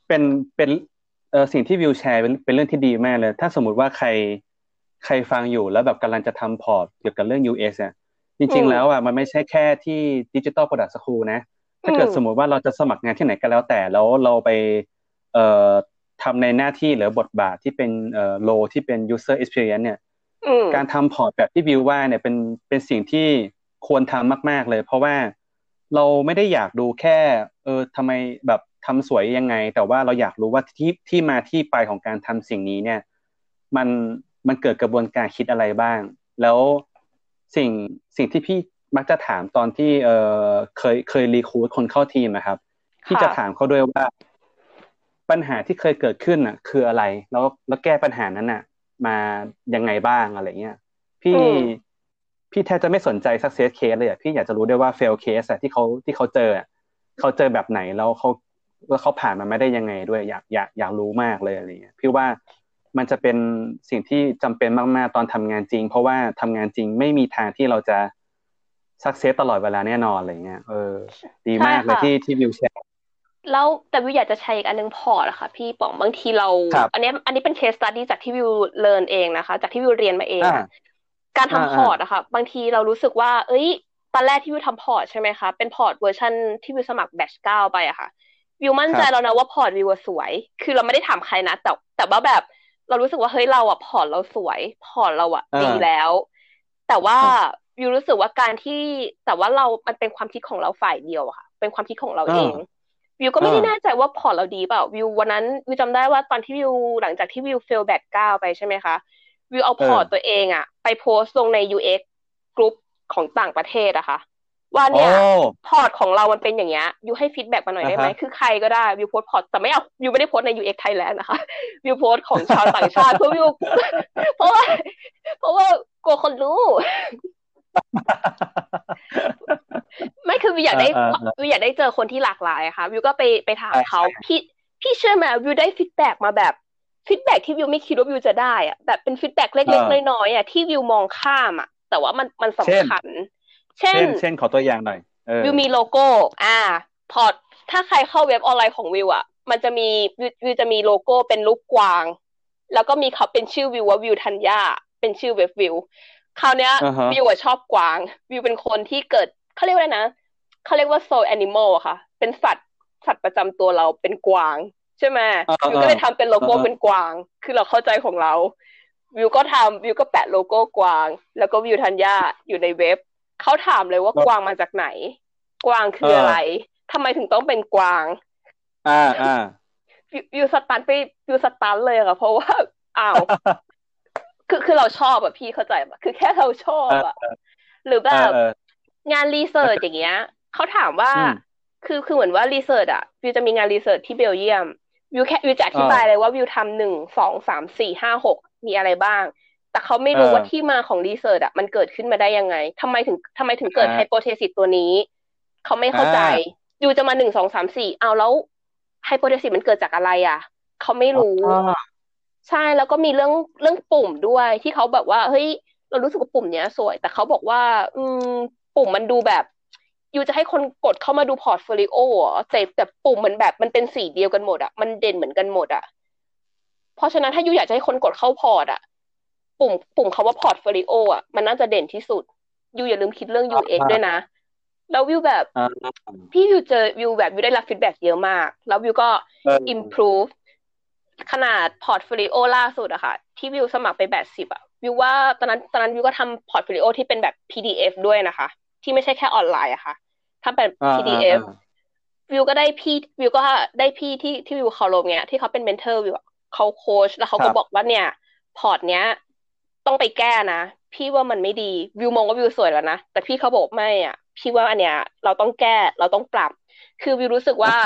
เป็นเป็นเออสิ่งที่วิวแชร์เป็นเป็นเรื่องที่ดีมากเลย ถ้าสมมุติว่าใคร ใครฟังอยู่แล้วแบบกำลังจะทำพอร์ตเกี่ยวกับเรื่อง US อะจริงอืๆมแล้วอะมันไม่ใช่แค่ที่ Digital Product School นะ ถ้าเกิดอืมสมมุติว่าเราจะสมัครงานที่ไหนก็แล้วแต่แล้วเราไปเอ่อทำในหน้าที่หรือบทบาทที่เป็นเอ่อ role ที่เป็น user experience เนี่ยอืมการทำ port แบบที่วิวว่าเนี่ยเป็นเป็นสิ่งที่ควรทำมาก ๆ เลย เพราะว่าเราไม่ได้อยากดูแค่ เออทำไมแบบทำสวยยังไง แต่ว่าเราอยากรู้ว่าที่ที่มาที่ไปของการทำสิ่งนี้เนี่ย มัน มันเกิดกระบวนการคิดอะไรบ้าง แล้วสิ่งสิ่งที่พี่มักจะถามตอนที่เออเคยเคยรีคูดคนเข้าทีมนะครับพี่จะถามเขาด้วยว่า ปัญหาที่เคยเกิดขึ้นน่ะ คืออะไร แล้วแล้วแก้ปัญหานั้นน่ะ มายังไงบ้างอะไรเงี้ยพี่อืมพี่แทบจะไม่สนใจ success case เลยอะพี่อยากจะรู้ด้วยว่า fail case อะที่เขาที่เขาเจออะเขาเจอแบบไหนแล้วเขาแล้วเขาผ่านมันไม่ได้ยังไงด้วย อยากอยากอยากรู้มากเลยอะไรเงี้ยพี่ว่า มันจะเป็นสิ่งที่จำเป็นมากๆ ตอนทำงานจริง เพราะว่าทำงานจริงไม่มีทางที่เราจะ success ตลอดเวลาแน่นอนอะไรเงี้ยเออ ดีมากเลยใช่ค่ะที่ที่วิวแชร์แล้วแต่วิวอยากจะใช้อีกอันนึงพอร์ตอะค่ะพี่ป๋องบางทีเราครับอันเนี้ยอันนี้เป็น case study จากที่วิวเรียนเองนะคะ จากที่วิวเรียนมาเองอ่าอะการทำอ่า port อะค่ะ บางทีเรารู้สึกว่า เอ้ยตอนแรกที่วิวทำ port ใช่ไหมคะเป็น port version ที่วิวสมัคร batch เก้าไปอะค่ะวิวมั่นใจครับแล้วนะว่า port วิวอะสวย คือเราไม่ได้ถามใครนะแต่แต่ว่าแบบ เรารู้สึกว่าเฮ้ยเราอะ port เราสวย port เราอะอ่าดีแล้ว แต่ว่าครับวิวรู้สึกว่าการที่แต่ว่าเรา มันเป็นความคิดของเราฝ่ายเดียวอะค่ะ เป็นความคิดของเราเอง วิวก็ไม่ได้อ่าแน่ใจว่า port เราดีเปล่า วิววันนั้นวิวจำได้ว่าตอนที่วิวหลังจากที่วิว fail batch เก้าไปใช่ไหมคะ วิวเอา port ตัวเองอะไปโพสต์ลงใน UX กลุ่มของต่างประเทศอะค่ะ ว่าเนี่ยโอ้ port ของเรามันเป็นอย่างเงี้ยวิวให้ feedback มาหน่อยได้ไหมอ่าฮะคือใครก็ได้วิว post port แต่ไม่เอาวิวไม่ได้โพสต์ใน UX Thailand นะคะวิวโพสต์ของชาวต่างชาติเพราะวิวเพราะว่าเพราะว่ากลัวคนรู้ไม่คือวิวอยากได้เออเออเออวิวอยากได้เจอคนที่หลากหลายอะค่ะวิวก็ไปไปถามใช่เขาใช่พี่พี่เชื่อไหมวิวได้ feedback มาแบบ feedback ที่วิวไม่คิดว่าวิวจะได้อะแบบเป็น feedback เล็กๆน้อยๆอะที่วิวมองข้ามอะแต่ว่ามันมันสำคัญ เช่เช่นนเช่นขอตัวอย่างหน่อยเออวิวมีโลโก้ อ่า port ถ้าใครเข้าเว็บออนไลน์ของวิวอะ มันจะมีวิววิวจะมีโลโก้เป็นรูปกวาง แล้วก็มีเขาเป็นชื่อวิวว่าวิวธัญญาเป็นชื่อเว็บวิวคราวเนี้ยอ่าฮะวิวอะชอบกวาง วิวเป็นคนที่เกิดเขาเรียกว่าอะไรนะเขาเรียกว่า soul animal อะค่ะ เป็นสัตว์สัตว์ประจำตัวเราเป็นกวาง ใช่ไหมอ่าวิวก็เลยทำเป็นโลโก้อ่าเป็นกวาง คือเราเข้าใจของเรา วิวก็ทำวิวก็แปะโลโก้กวาง แล้วก็วิวธัญญาอยู่ในเว็บ เขาถามเลยว่ากวางมาจากไหน กวางคืออะไรทำไมถึงต้องเป็นกวาง อ่าอ่าวิววิว stun ไปวิว stun เลยอะเพราะว่าอ้าวคือคือเราชอบอะพี่เข้าใจปะคือแค่เราชอบอะหรือแบบเอองาน research อย่างเงี้ยเขาถามว่าอืมคือคือเหมือนว่า research อะวิวจะมีงาน research ที่เบลเยียมวิวแค่วิวจะอธิบายเลยว่าวิวทำหนึ่งสองสามสี่ห้าหกมีอะไรบ้าง แต่เขาไม่รู้เออว่าที่มาของ research อะมันเกิดขึ้นมาได้ยังไงทำไมถึงทำไมถึงเกิดอ่า hypothesis ตัวนี้ เขาไม่เข้าใจอ่วิวจะมาหนึ่งสองสามสี่เอาแล้วhypothesis มันเกิดจากอะไรอะเขาไม่รู้อ๋อใช่แล้วก็มีเรื่องเรื่องปุ่มด้วยที่เขาแบบว่าเฮ้ยเรารู้สึกว่าปุ่มเนี้ยสวย แต่เขาบอกว่า อืม ปุ่มมันดูแบบ you จะให้คนกดเข้ามาดู portfolio เหรอแต่แต่ปุ่มมันแบบมันเป็นสีเดียวกันหมดอะมันเด่นเหมือนกันหมดอะเพราะฉะนั้นถ้า you อยากจะให้คนกดเข้าพอร์ตอะ ปุ่มปุ่มคำว่า portfolio อะมันน่าจะเด่นที่สุด you อย่าลืมคิดเรื่อง UX ด้วยนะ แล้ววิวแบบอ่าพี่วิวเจอวิวแบบวิวได้รับ feedback เยอะมาก แล้ววิวก็เออ improve ขนาด portfolio ล่าสุดอะค่ะ ที่วิวสมัครไปแบบสิบอะวิวว่าตอนนั้นตอนนั้นวิวก็ทำ portfolio ที่เป็นแบบ PDF ด้วยนะคะ ที่ไม่ใช่แค่ออนไลน์อะค่ะทำเป็นอ่า PDF อ่าวิวก็ได้พี่วิวก็ได้พี่ที่ที่วิวเคารพเนี่ยที่เขาเป็น mentor วิวอะเขาโค้ชแล้วเขาคก็รับบอกว่าเนี่ย พอร์ตเนี้ย ต้องไปแก้นะ พี่ว่ามันไม่ดีวิวมองว่าวิวสวยแล้วนะแต่พี่เขาบอกไม่อะ พี่ว่าอันเนี้ย เราต้องแก้เราต้องปรับ คือวิวรู้สึกว่า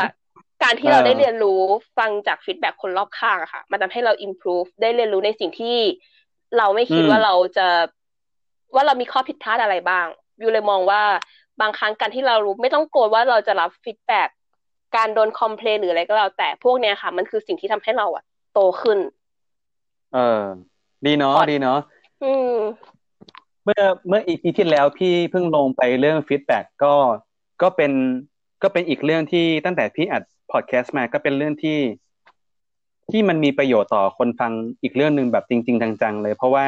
การที่เราเออได้เรียนรู้ฟังจาก feedback คนรอบข้างอะค่ะมันทำให้เรา improve ได้เรียนรู้ในสิ่งที่เราไม่คิดอืมว่าเราจะ ว่าเรามีข้อผิดพลาดอะไรบ้างวิวเลยมองว่าบางครั้งการที่เรารู้ไม่ต้องโกรธว่าเราจะรับ feedback การโดน complain หรืออะไรก็แล้วแต่พวกเนี้ยค่ะ มันคือสิ่งที่ทำให้เราอะโตขึ้น เออ ดีเนาะพอร์ตดีเนาะอืมเมื่อเมื่อ EP ที่แล้วพี่เพิ่งลงไปเรื่อง feedback ก็ก็เป็นก็เป็นอีกเรื่องที่ตั้งแต่พี่อัดพอดแคสต์มาก็เป็นเรื่องที่ ที่มันมีประโยชน์ต่อคนฟังอีกเรื่องหนึ่งแบบจริง ๆ จังๆเลย เพราะว่า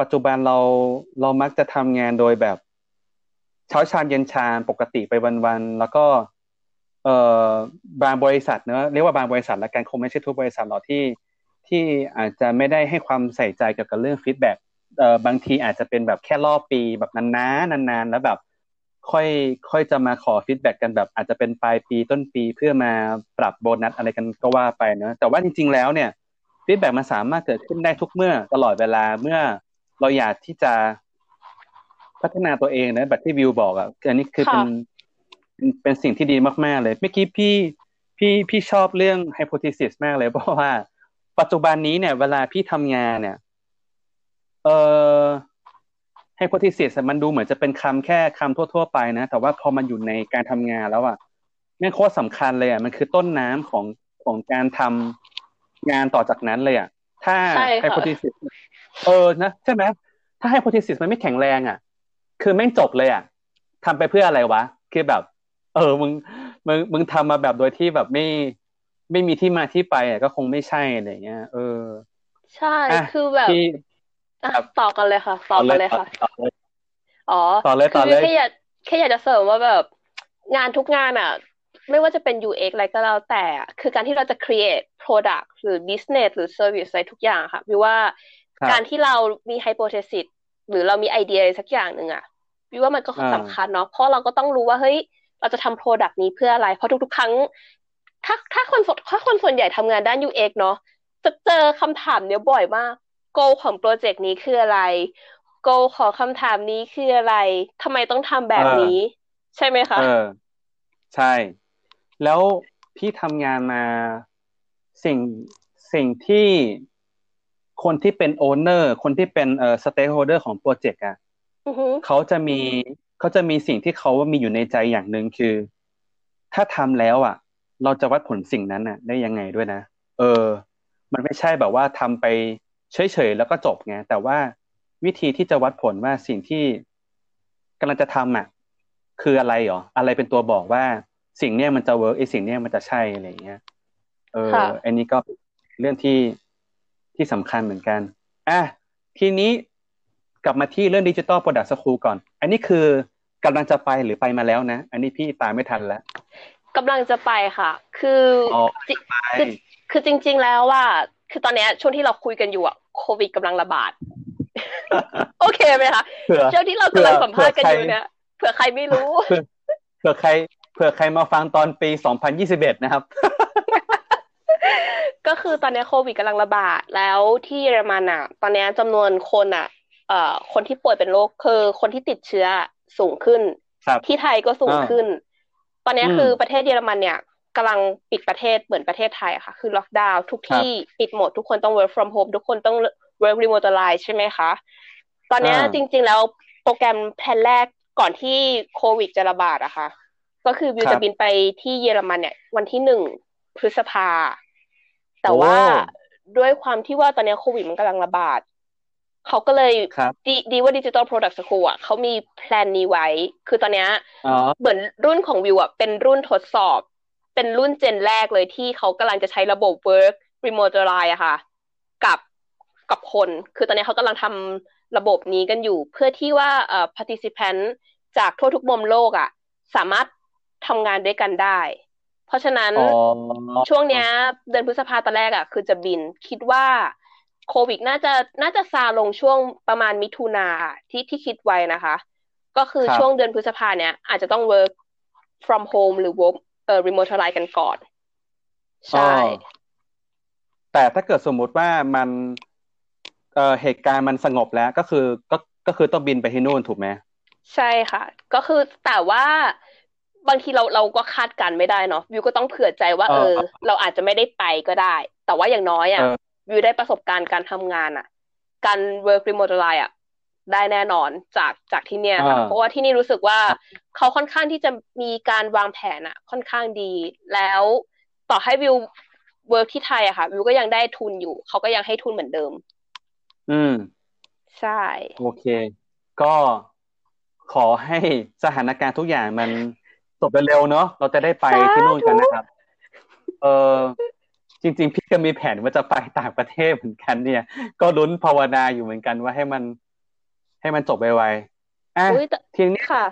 ปัจจุบันเราเรามักจะทำงานโดยแบบเช้าชามเย็นชามปกติไปวันๆแล้วก็ เอ่อบางบริษัทเนอะเรียกว่าบางบริษัทละกันคงไม่ใช่ทุกบริษัทหรอกที่ ที่อาจจะไม่ได้ให้ความใส่ใจเกี่ยวกับเรื่อง feedback เอ่อบางทีอาจจะเป็นแบบแค่รอบปีแบบนานๆนานๆแล้วแบบ ค่อยค่อยจะมาขอ feedback กันแบบ อาจจะเป็นปลายปีต้นปีเพื่อมาปรับโบนัสอะไรกันก็ว่าไปเนอะแต่ว่าจริง ๆ แล้วเนี่ย feedback มันสามารถเกิดขึ้นได้ทุกเมื่อตลอดเวลาเมื่อเราอยากที่จะพัฒนาตัวเองนะแบบที่วิวบอกอะอันนี้คือเป็นค่ะเป็นเป็นสิ่งที่ดีมาก ๆ เลยเมื่อกี้พี่พี่พี่ชอบเรื่อง hypothesis มากเลยเพราะว่า ปัจจุบันนี้เนี่ย เวลาพี่ทำงานเนี่ย เอ่อ hypothesis อะมันดูเหมือนจะเป็นคำแค่คำทั่ว ๆ ไปนะ แต่ว่าพอมันอยู่ในการทำงานแล้วอะแม่งโคตรสำคัญเลยอะมันคือต้นน้ำของของการทำงานต่อจากนั้นเลยอะ ถ้าใช่ค่ะ hypothesis เออนะใช่ไหมถ้า hypothesis มันไม่แข็งแรงอะ คือแม่งจบเลยอะทำไปเพื่ออะไรวะ คือแบบ เออมึงมึงมึงทำมาแบบโดยที่แบบไม่ ไม่มีที่มาที่ไปอะก็คงไม่ใช่อะไรเงี้ย เออ ใช่อะคือแบบพี่อะครับต่อกันเลยค่ะ ต่อกันเลยค่ะต่อเลยอ๋อต่อเลยคืต่อเลยแค่อยากแค่อยากจะเสริมว่าแบบ งานทุกงานอะ ไม่ว่าจะเป็น UX อะไรก็แล้วแต่อะคือการที่เราจะ create product หรือ business หรือ service อะไรทุกอย่างค่ะพี่ว่าครับการที่เรามี hypothesis หรือเรามีไอเดียอะไรสักอย่างหนึ่งอะพี่ว่ามันก็อ่าสำคัญเนาะเพราะเราก็ต้องรู้ว่าเฮ้ยเราจะทำ product นี้เพื่ออะไร เพราะทุกๆ ครั้ง ถ้าถ้าคนส่วนถ้าคนส่วนใหญ่ทำงานด้าน UX เนาะจะเจอคำถามเนี้ยบ่อยมาก goal ของโปรเจกต์นี้คืออะไร goal ของคำถามนี้คืออะไรทำไมต้องทำแบบนี้ ใช่ไหมคะ เออ ใช่ แล้วพี่ทำงานมาสิ่งสิ่งที่คนที่เป็น owner คนที่เป็นเอ่อ stakeholder ของโปรเจกต์อะอือฮึเขาจะมีเขาจะมีสิ่งที่เขาว่ามีอยู่ในใจอย่างหนึ่งคือ ถ้าทำแล้วอะ เราจะวัดผลสิ่งนั้นอะ ได้ยังไงด้วยนะ เออ มันไม่ใช่แบบว่าทำไปเฉยๆแล้วก็จบไงแต่ว่าวิธีที่จะวัดผลว่าสิ่งที่กำลังจะทำอะ คืออะไรหรออะไรเป็นตัวบอกว่าสิ่งเนี้ยมันจะ work ไอสิ่งเนี้ยมันจะใช่อะไรอย่างเงี้ยเออค่ะอันนี้ก็เป็นเรื่องที่ที่สำคัญเหมือนกันอะทีนี้กลับมาที่เรื่องดิจิ t a ลโปรดักต์สคูลก่อน อันนี้คือกำลังจะไปหรือไปมาแล้วนะ อันนี้พี่ตามไม่ทันแล้ว กำลังจะไปค่ะ คือออจิไปคือคือจริง ๆ แล้วว่า คือตอนเนี้ยช่วงที่เราคุยกันอยู่อะโควิดกำลังระบาด โอเคไหมคะเผื่อช่วงที่เรากำลังสัมภาษณ์กันอยู่เผื่อใครเนี่ยเผื่อใครไม่รู้เผื่อใครเผื่อใครมาฟังตอนปี 2021 นะครับ ก็คือตอนนี้โควิดกำลังระบาดแล้วที่เยอรมันอะ ตอนนี้จำนวนคนอะ เอ่อ คนที่ป่วยเป็นโรคคือคนที่ติดเชื้อสูงขึ้นครับที่ไทยก็สูงอ่าขึ้นต อนนี้อืมคือประเทศเยอรมันเนี่ยกำลังปิดประเทศเหมือนประเทศไทยอะค่ะ คือล็อกดาวน์ทุกที่ปิดหมด ทุกคนต้อง work from home ทุกคนต้อง work remotelize ใช่ไหมคะ ตอนเนี้ยอ่าจริง ๆ แล้วโปรแกรมแผนแรกก่อนที่โควิดจะระบาดอะค่ะ ก็คือวิวครับจะบินไปที่เยอรมันเนี่ย วันที่หนึ่งพฤษภา แต่ว่าโอ้ด้วยความที่ว่าตอนนี้โควิดมันกำลังระบาด เขาก็เลยครับดีดีว่าดิจิ t a ลโปรดักต์สคูลอะเขามีแพลนนี้ไว้ คือตอนเนี้ยอ๋อเหมือนรุ่นของวิวอะเป็นรุ่นทดสอบ เป็นรุ่น gen แรกเลยที่เขากำลังจะใช้ระบบ work remote line อะค่ะ กับกับคน คือตอนนี้เขากำลังทำระบบนี้กันอยู่ เพื่อที่ว่าเอ่อ participant จากทั่วทุกมุมโลกอะ สามารถทำงานด้วยกันได้ เพราะฉะนั้นอ๋อช่วงเนี้ยเดือนพฤษภาตอนแรกอะ คือจะบินคิดว่า โควิดน่าจะน่าจะซาลงช่วงประมาณมิถุนาที่ที่คิดไว้นะคะ ก็คือครับช่วงเดือนพฤษภาเนี้ยอาจจะต้อง work from home หรือ work เอ่อ remote ไลน์กันก่อน ใช่อ๋อแต่ถ้าเกิดสมมุติว่ามันเอ่อเหตุการณ์มันสงบแล้วก็คือก็ก็คือต้องบินไปที่นู่นถูกไหมใช่ค่ะ ก็คือแต่ว่าบางทีเราเราก็คาดการณ์ไม่ได้เนาะวิวก็ต้องเผื่อใจว่าเอเอออ เราอาจจะไม่ได้ไปก็ได้ แต่ว่าอย่างน้อยอะเออ วิวได้ประสบการณ์การทำงานอะการ work remote ไลน์อะได้แน่นอนจากจากที่เนี่ยค่ะอ่าเพราะว่าที่นี่รู้สึกว่าเขาค่อนข้างที่จะมีการวางแผนอะค่อนข้างดี แล้วต่อให้วิว work ที่ไทยอะค่ะ วิวก็ยังได้ทุนอยู่ เขาก็ยังให้ทุนเหมือนเดิม อืม ใช่ โอเค ก็ขอให้สถานการณ์ทุกอย่างมันจบเร็วๆเนาะเราจะได้ไปที่นู่นกันนะครับ เออ จริง ๆ พี่ก็มีแผนว่าจะไปต่างประเทศเหมือนกัน เนี่ย ก็ลุ้นภาวนาอยู่เหมือนกันว่าให้มัน ให้มันจบไวๆอะอุ้ยแต่ทีนี้ค่ะ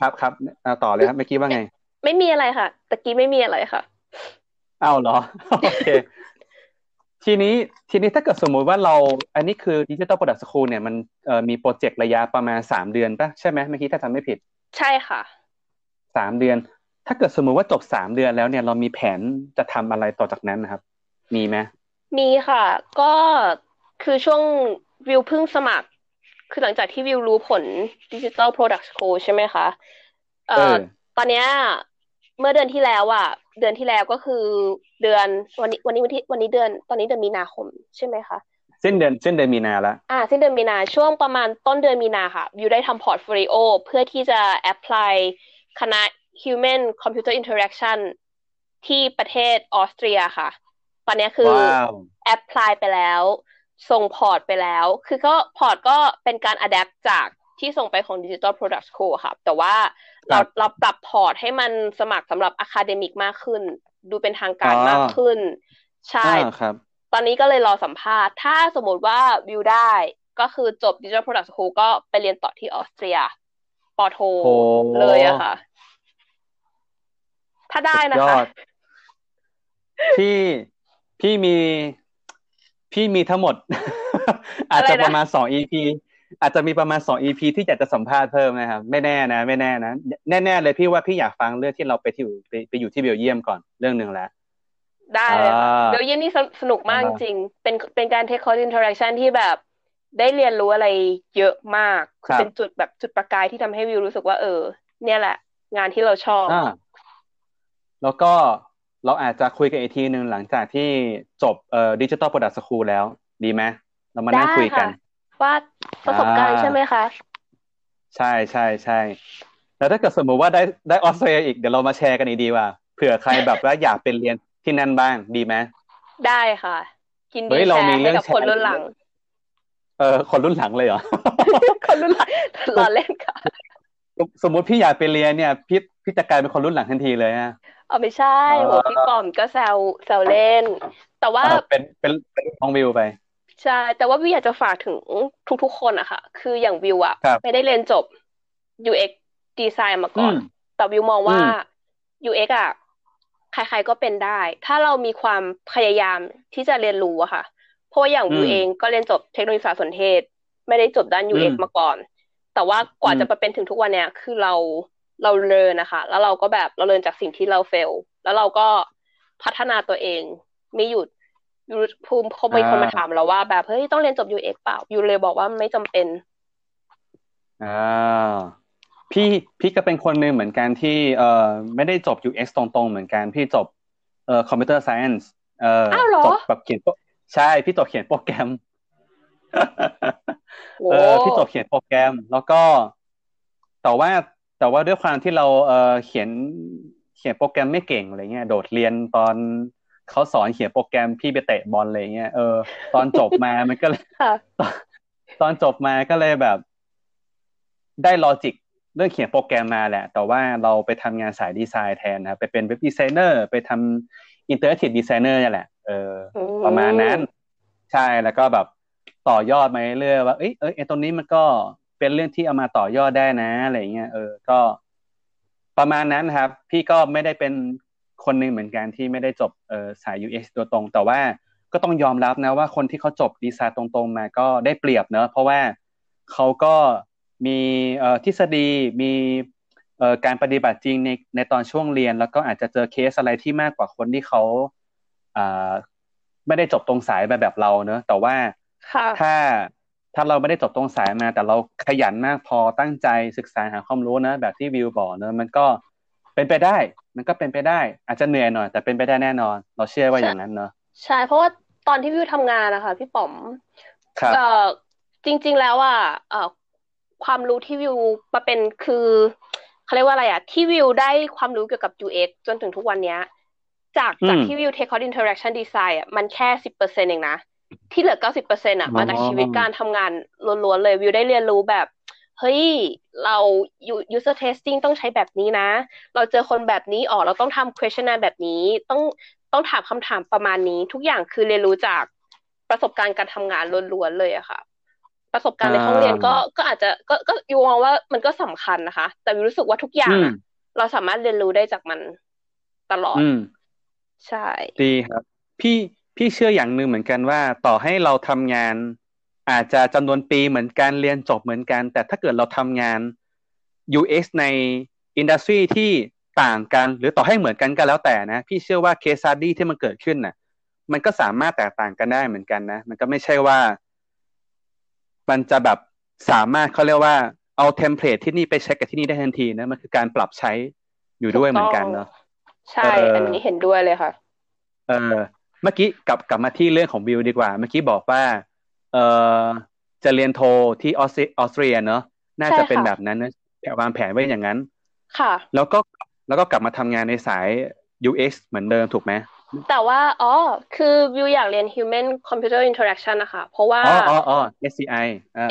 ครับครับอะต่อเลยครับเมื่อกี้ว่าไง ไม่มีอะไรค่ะตะกี้ไม่มีอะไรค่ะอ้าวเหรอโอเคทีนี้ทีนี้ถ้าเกิดสมมุติว่าเรา อันนี้คือ Digital Product School เนี่ยมันเอ่อมีโปรเจกต์ระยะประมาณสามเดือนป่ะใช่ไหมเมื่อกี้ถ้าจำไม่ผิด ใช่ค่ะสามเดือน ถ้าเกิดสมมุติว่าจบสามเดือนแล้วเนี่ยเรามีแผนจะทำอะไรต่อจากนั้นนะครับ มีไหมมีค่ะ ก็คือช่วงวิวเพิ่งสมัคร คือหลังจากที่วิวรู้ผล Digital Product School ใช่ไหมคะเอ่อตอนเนี้ยเมื่อเดือนที่แล้วอะเดือนที่แล้วก็คือเดือนวันนี้วันนี้วันที่วันนี้เดือนตอนนี้เดือนมีนาคมใช่ไหมคะสิ้นเดือนสิ้นเดือนมีนาละอ่าสิ้นเดือนมีนาช่วงประมาณต้นเดือนมีนาค่ะวิวได้ทำ portfolio เพื่อที่จะ apply คณะ Human Computer Interaction ที่ประเทศออสเตรียค่ะ ตอนเนี้ยคือว้าว apply ไปแล้ว ส่งพอร์ตไปแล้ว คือก็พอร์ตก็เป็นการ adapt จากที่ส่งไปของ Digital Product School ค่ะ แต่ว่าเราครับเราปรับพอร์ตให้มันสมัครสำหรับ academic มากขึ้น ดูเป็นทางการอ๋อมากขึ้น ใช่อ่าครับ ตอนนี้ก็เลยรอสัมภาษณ์ ถ้าสมมติว่าวิวได้ก็คือจบ Digital Product School ก็ไปเรียนต่อที่ออสเตรียปอโทโอ้เลยอะค่ะ ถ้าได้นะยคะอดพี่พี่มีพี่มีทั้งหมด อาจจะอะไรนะประมาณสอง EP อาจจะมีประมาณสอง EP ที่อยากจะสัมภาษณ์เพิ่มนะครับ ไม่แน่นะ ไม่แน่นะ แน่ๆเลยพี่ว่าพี่อยากฟังเรื่องที่เราไปที่อยู่ไปไปอยู่ที่เบลเยียมก่อนเรื่องหนึ่งแล้ว ได้เลยค่ะอ่าเบลเยียมนี่สสนุกมากจอ่าริงๆเป็นเป็นการ take cross interaction ที่แบบได้เรียนรู้อะไรเยอะมากครับเป็นจุดแบบจุดประกายที่ทำให้วิวรู้สึกว่าเออ เนี่ยแหละ งานที่เราชอบอ่า แล้วก็เราอาจจะคุยกันอีกทีหนึ่งหลังจากที่จบเอ่อดิจิ t a ลโปรดักต์สคูลแล้ว ดีไหมเรามานั่งได้คุยกันค่ะว่าประสบการณ์อ่าใช่ไหมคะ ใช่ใช่ใช่แล้วถ้าเกิดสมมติว่าได้ได้ออสเตรเลียอีกเดี๋ยวเรามาแชร์กันอีกดีว่าเผื่อใครแบบว่าอยากเป็นเรียนที่นั่นบ้างดีไหมได้ค่ะยินดีเฮ้ยแชเราร์มีให้เรื่องกับแชร์คนรุ่นหลัง เออคนรุ่นหลังเลยเหรอคนรุ่นหลังรอเล่นค่ะ สมมุติพี่อยากไปเรียนเนี่ยพี่พี่จะกลายเป็นคนรุ่นหลังทันทีเลยอะ เอาไม่ใช่อ๋อโหพี่ปอมก็แซวแซวเล่น แต่ว่าเออเป็นเป็นเป็นน้องวิวไป ใช่ แต่ว่าวิวอยากจะฝากถึงทุกๆคนอะค่ะ คืออย่างวิวอะครับไม่ได้เรียนจบ UX ดีไซน์มาก่อน แต่วิวมองว่า UX อะใครๆก็เป็นได้ ถ้าเรามีความพยายามที่จะเรียนรู้อะค่ะ เพราะว่าอย่างวิวเองก็เรียนจบเทคโนโลยีสารสนเทศ ไม่ได้จบด้าน UX มาก่อน แต่ว่ากว่าจะมาเป็นถึงทุกวันเนี้ยคือเรา เราเรียนนะคะ แล้วเราก็แบบเราเรียนจากสิ่งที่เราเฟล แล้วเราก็พัฒนาตัวเองไม่หยุดยูภูมิเขามีคนมาถามเราว่า แบบเฮ้ยต้องเรียนจบ UX เปล่ายูเลยบอกว่าไม่จำเป็นอ่าพี่พี่ก็เป็นคนหนึ่งเหมือนกันที่เอ่อไม่ได้จบ UX ตรงๆ เหมือนกัน พี่จบเอ่อ Computer Science เอ่อจบแบบเขียนใช่พี่จบเขียนโปรแกรมเออพี่จบเขียนโปรแกรม แล้วก็ แต่ว่า แต่ว่าด้วยความที่เราเอ่อเขียนเขียนโปรแกรมไม่เก่งอะไรเงี้ยโดดเรียนตอนเขาสอนเขียนโปรแกรมพี่ไปเตะบอลอะไรเงี้ยเออตอนจบมามันก็เลยตอนจบมาก็เลยแบบ ได้ logic เรื่องเขียนโปรแกรมมาแหละ แต่ว่าเราไปทำงานสายดีไซน์แทนนะไปเป็น web designer ไปทำอินเตอร์เน็ตดีไซเนอร์นี่แหละเออประมาณนั้น ใช่แล้วก็แบบต่อยอดมาเรื่อยว่าเอ้ยเอ้ยตรงนี้มันก็ เป็นเรื่องที่เอามาต่อยอดได้นะอะไรเงี้ยเออ ก็ประมาณนั้นครับ พี่ก็ไม่ได้เป็นคนหนึ่งเหมือนกันที่ไม่ได้จบเออสาย UX ตัวตรง แต่ว่าก็ต้องยอมรับนะว่าคนที่เขาจบดีไซน์ตรงๆมาก็ได้เปรียบเนอะเพราะว่าเขาก็มีเอ่อทฤษฎีมีเอ่อการปฏิบัติจริงในในตอนช่วงเรียน แล้วก็อาจจะเจอเคสอะไรที่มากกว่าคนที่เขาอ่าไม่ได้จบตรงสายแบบแบบเราเนอะแต่ว่าถ้า ถ้าเราไม่ได้จบตรงสายมา แต่เราขยันมากพอตั้งใจศึกษาหาความรู้นะ แบบที่วิวบอกเนอะมันก็เป็นไปได้ มันก็เป็นไปได้ อาจจะเหนื่อยหน่อย แต่เป็นไปได้แน่นอน เราเชื่อว่าอย่างนั้นเนอะใช่เพราะว่าตอนที่วิวทำงานนะคะพี่ป๋อมครับจริง ๆแล้วอะความรู้ที่วิวมาเป็นคือเขาเรียกว่าอะไรอะ ที่วิวได้ความรู้เกี่ยวกับ UX จนถึงทุกวันเนี้ย จากจากที่วิว take course interaction design อะมันแค่สิบเปอร์เซ็นต์เองนะ ที่เหลือเก้าสิบเปอร์เซ็นต์อะมาจากชีวิตการทำงานล้วนๆเลยวิวได้เรียนรู้แบบ เฮ้ย เรา user testing ต้องใช้แบบนี้นะ เราเจอคนแบบนี้ออกเราต้องทำ questionnaire แบบนี้ต้องต้องถามคำถามประมาณนี้ ทุกอย่างคือเรียนรู้จากประสบการณ์การทำงานล้วนๆเลยอะค่ะ ประสบการณ์ในห้องเรียนก็ก็อาจจะก็ก็ยูมองว่ามันก็สำคัญนะคะ แต่รู้สึกว่าทุกอย่างเราสามารถเรียนรู้ได้จากมันตลอดใช่ดีครับ พี่ พี่เชื่ออย่างหนึ่งเหมือนกันว่า ต่อให้เราทำงาน อาจจะจำนวนปีเหมือนกันเรียนจบเหมือนกัน แต่ถ้าเกิดเราทำงาน UX ใน industry ที่ต่างกัน หรือต่อให้เหมือนกันก็แล้วแต่นะ พี่เชื่อว่า case study ที่มันเกิดขึ้นน่ะ มันก็สามารถแตกต่างกันได้เหมือนกันนะ มันก็ไม่ใช่ว่า มันจะแบบสามารถเขาเรียกว่าเอา template ที่นี่ไปใช้กับที่นี่ได้ทันทีนะมันคือการปรับใช้อยู่ด้วยเหมือนกันเนาะใช่ อันนี้เห็นด้วยเลยค่ะ เออ เมื่อกี้กลับกลับมาที่เรื่องของวิวดีกว่า เมื่อกี้บอกว่า เออจะเรียนโทที่ออสเตรียเนาะน่าจะเป็นแบบนั้นนะวางแผนไว้อย่างนั้น ค่ะ แล้วก็แล้วก็กลับมาทำงานในสาย UX เหมือนเดิมถูกไหมแต่ว่า อ๋อ คือวิวอยากเรียน Human Computer Interaction นะคะ เพราะว่า อ๋ออ๋ออ๋อ SCI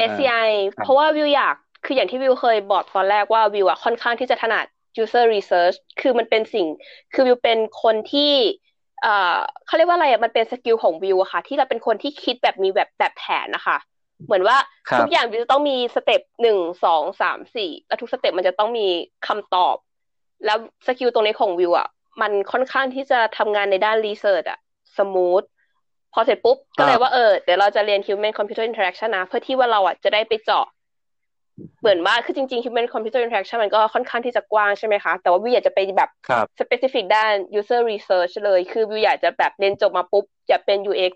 SCI เพราะว่าวิวอยาก คืออย่างที่วิวเคยบอกตอนแรกว่าวิวอะค่อนข้างที่จะถนัด user research คือมันเป็นสิ่ง คือวิวเป็นคนที่ เอ่อเขาเรียกว่าอะไรอะมันเป็น skill ของวิวอะค่ะ ที่เราเป็นคนที่คิดแบบมีแบบแบบแผนนะคะเหมือนว่าทุกอย่างวิวจะต้องมี step หนึ่งสองสามสี่แล้วทุก step มันจะต้องมีคำตอบ แล้ว skill ตรงนี้ของวิวอะมันค่อนข้างที่จะทำงานในด้าน research อะ smoothพอเสร็จปุ๊บ ก็เลยว่าเออเดี๋ยวเราจะเรียน human computer interaction นะ เพื่อที่ว่าเราอะจะได้ไปเจาะ เหมือนว่าคือจริงๆ human computer interaction มันก็ค่อนข้างที่จะกว้างใช่ไหมคะ แต่ว่าวิวอยากจะไปแบบ specific ด้าน user research เลย คือวิวอยากจะแบบเรียนจบมาปุ๊บจะเป็น UX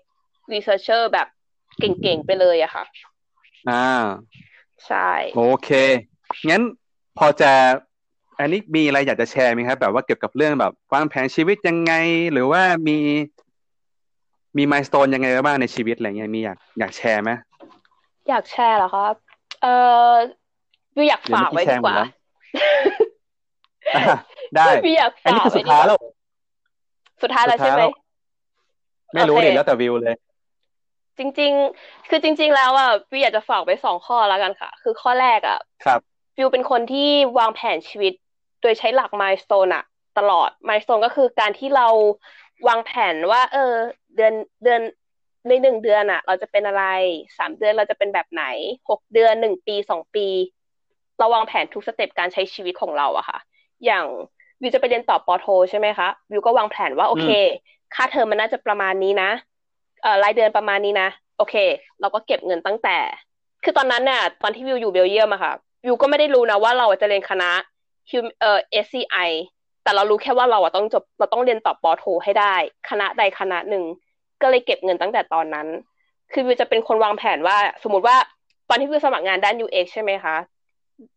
researcher แบบเก่งๆ ไปเลยอะค่ะ อ่า ใช่ โอเค งั้นพอจะอันนี้มีอะไรอยากจะแชร์ไหมครับ แบบว่าเกี่ยวกับเรื่องแบบวางแผนชีวิตยังไง หรือว่ามี มีมายสเตนยังไงบ้างในชีวิตอะไรเงี้ยมีอยากอยากแชร์ไหมอยากแชร์เหรอครับ เออวิวอยากฝากไว้ดีกว่า ได้วิวอยากฝากอันนี้คือสุดท้ายแล้ว สุดท้ายแล้วใช่ไหมไม่รู้เลยแล้วแต่วิวเลย จริง ๆ คือจริง ๆ แล้วอะวิวอยากจะฝากไว้สองข้อแล้วกันค่ะ คือข้อแรกอะ ครับวิวเป็นคนที่วางแผนชีวิต โดยใช้หลัก milestone อะตลอด milestone ก็คือการที่เราวางแผนว่า เออ เดือนเดือน ในหนึ่งเดือนอะเราจะเป็นอะไรสามเดือนเราจะเป็นแบบไหนหกเดือนหนึ่งปีสองปีเราวางแผนทุก step การใช้ชีวิตของเราอะค่ะ อย่างวิวจะไปเรียนต่อป.โท ใช่ไหมคะวิวก็วางแผนว่าโอเค ค่าเทอมมันน่าจะประมาณนี้นะเอ่อรายเดือนประมาณนี้นะโอเค เราก็เก็บเงินตั้งแต่ คือตอนนั้นเนี่ยตอนที่วิวอยู่เบลเยียมอะค่ะวิวก็ไม่ได้รู้นะว่าเราจะเรียนคณะเอ่อ SCI แต่เรารู้แค่ว่าเราอะต้องจบเราต้องเรียนต่อปอโท ให้ได้ คณะใดคณะหนึ่ง ก็เลยเก็บเงินตั้งแต่ตอนนั้น คือวิวจะเป็นคนวางแผนว่า สมมติว่าตอนที่วิวสมัครงานด้าน UX ใช่ไหมคะ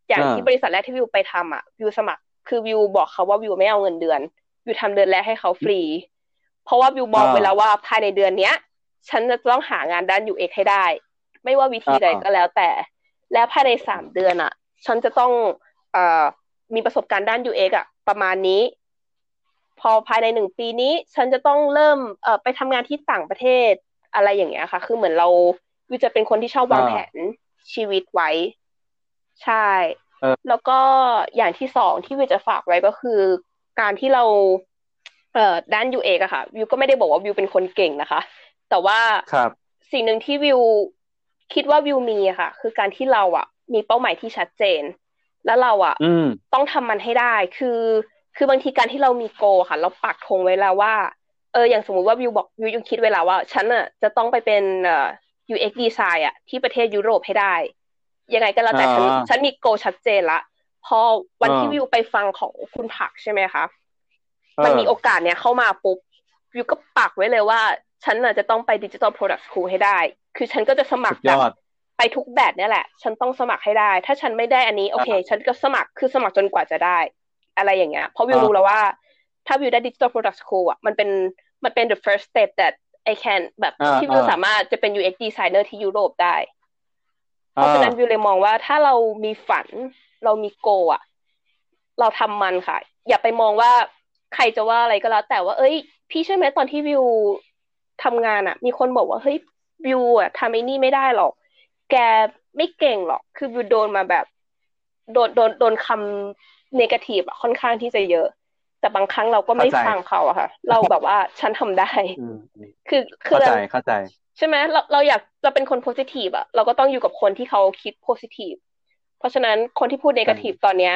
อย่างที่บริษัทแรกที่วิวไปทำอะวิวสมัคร คือวิวบอกเขาว่าวิวไม่เอาเงินเดือนวิวทำเดือนแรกให้เขาฟรี เพราะว่าวิวบอกไว้แล้วว่าภายในเดือนเนี้ย ฉันจะต้องหางานด้าน UX ให้ได้ ไม่ว่าวิธีใดก็แล้วแต่ แล้วภายในสามเดือนอะ ฉันจะต้องเอ่อมีประสบการณ์ด้าน UX อะ ประมาณนี้ พอภายในหนึ่งปีนี้ ฉันจะต้องเริ่มเอ่อไปทำงานที่ต่างประเทศอะไรอย่างเงี้ยค่ะ คือเหมือนเราวิวจะเป็นคนที่ชอบวางแผนชีวิตไว้ ใช่ แล้วก็อย่างที่สองที่วิวจะฝากไว้ก็คือ การที่เราเอ่อด้านยูเอกอะค่ะ วิวก็ไม่ได้บอกว่าวิวเป็นคนเก่งนะคะ แต่ว่าครับสิ่งหนึ่งที่วิวคิดว่าวิวมีอะค่ะ คือการที่เราอะมีเป้าหมายที่ชัดเจน แล้วเราอะต้องทำมันให้ได้ คือ คือบางทีการที่เรามีโกค่ะ เราปักธงไว้แล้วว่า เออ อย่างสมมุติว่าวิวบอกวิวยังคิดไว้แล้วว่า ฉันอะจะต้องไปเป็นเอ่อ UX design อะที่ประเทศยุโรปให้ได้ ยังไงก็แล้วแต่ฉันฉันมีโกชัดเจนละ พอวันที่วิวไปฟังของคุณผักใช่ไหมคะ มันมีโอกาสเนี้ยเข้ามาปุ๊บ วิวก็ปักไว้เลยว่า ฉันอะจะต้องไป Digital Product School ให้ได้ คือฉันก็จะสมัครแบบไปทุกแบบนี่แหละ ฉันต้องสมัครให้ได้ ถ้าฉันไม่ได้อันนี้ โอเค ฉันก็สมัคร คือสมัครจนกว่าจะได้ อะไรอย่างเงี้ยเพราะวิวรู้แล้วว่า ถ้าวิวได้ Digital Product School อะมันเป็นมันเป็น the first step that I can แบบที่วิวสามารถจะเป็น UX designer ที่ยุโรปได้ เพราะฉะนั้นวิวเลยมองว่าถ้าเรามีฝันเรามีโกอะ เราทำมันค่ะ อย่าไปมองว่าใครจะว่าอะไรก็แล้ว แต่ว่า เอ้ย พี่ใช่ไหมตอนที่วิวทำงานอะ มีคนบอกว่าเฮ้ยวิวอะทำไอ้นี่ไม่ได้หรอก แกไม่เก่งหรอก คือวิวโดนมาแบบ โดนโดนโดนคำ เนกาทีฟอะค่อนข้างที่จะเยอะ แต่บางครั้งเราก็ไม่ฟังเขาอะค่ะ เราแบบว่าฉันทำได้คือคือเข้าใจเข้าใจ ใช่ไหมเราเราอยากจะเป็นคน positive อะเราก็ต้องอยู่กับคนที่เขาคิด positive เพราะฉะนั้นคนที่พูด negative ตอนเนี้ย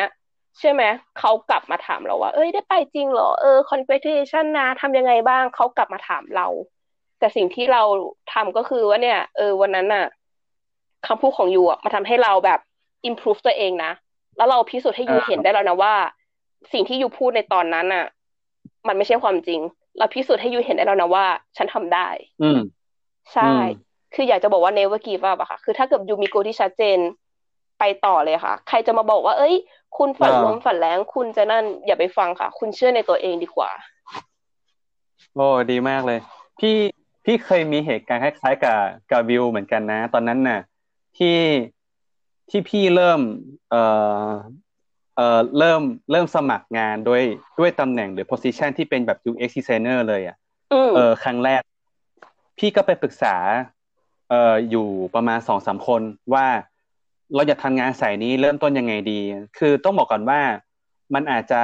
ใช่ไหมเขากลับมาถามเราว่า เอ้ยได้ไปจริงเหรอเออคอนเฟ t u ชันนะทำยังไงบ้างเขากลับมาถามเรา แต่สิ่งที่เราทำก็คือว่าเนี่ย เออวันนั้นน่ะคำพูดของ you อะมาทำให้เราแบบ improve ตัวเองนะ แล้วเราพิสูจน์ให้ you เห็นได้แล้วนะว่า สิ่งที่ you พูดในตอนนั้นอะ มันไม่ใช่ความจริง เราพิสูจน์ให้ยูเห็นได้แล้วนะว่า ฉันทำได้ อืมใช่ คืออยากจะบอกว่า never give up อะค่ะ คือถ้าเกิดยูมีโกที่ชัดเจนไปต่อเลยค่ะ ใครจะมาบอกว่า เอ้ย คุณฝันล้มฝันแรงคุณจะนั่นอย่าไปฟังค่ะ คุณเชื่อในตัวเองดีกว่า โอ้ดีมากเลย พี่พี่เคยมีเหตุการณ์คล้ายๆกับกับวิวเหมือนกันนะ ตอนนั้นน่ะ ที่ ที่พี่เริ่ม เอ่อเอ่อเริ่มเริ่มสมัครงานด้วยด้วยตำแหน่งหรือ position ที่เป็นแบบ UX designer เลยอะเออครั้งแรก พี่ก็ไปปรึกษา เอ่ออยู่ประมาณสองสามคนว่าเราจะทำงานสายนี้เริ่มต้นยังไงดี คือต้องบอกก่อนว่ามันอาจจะ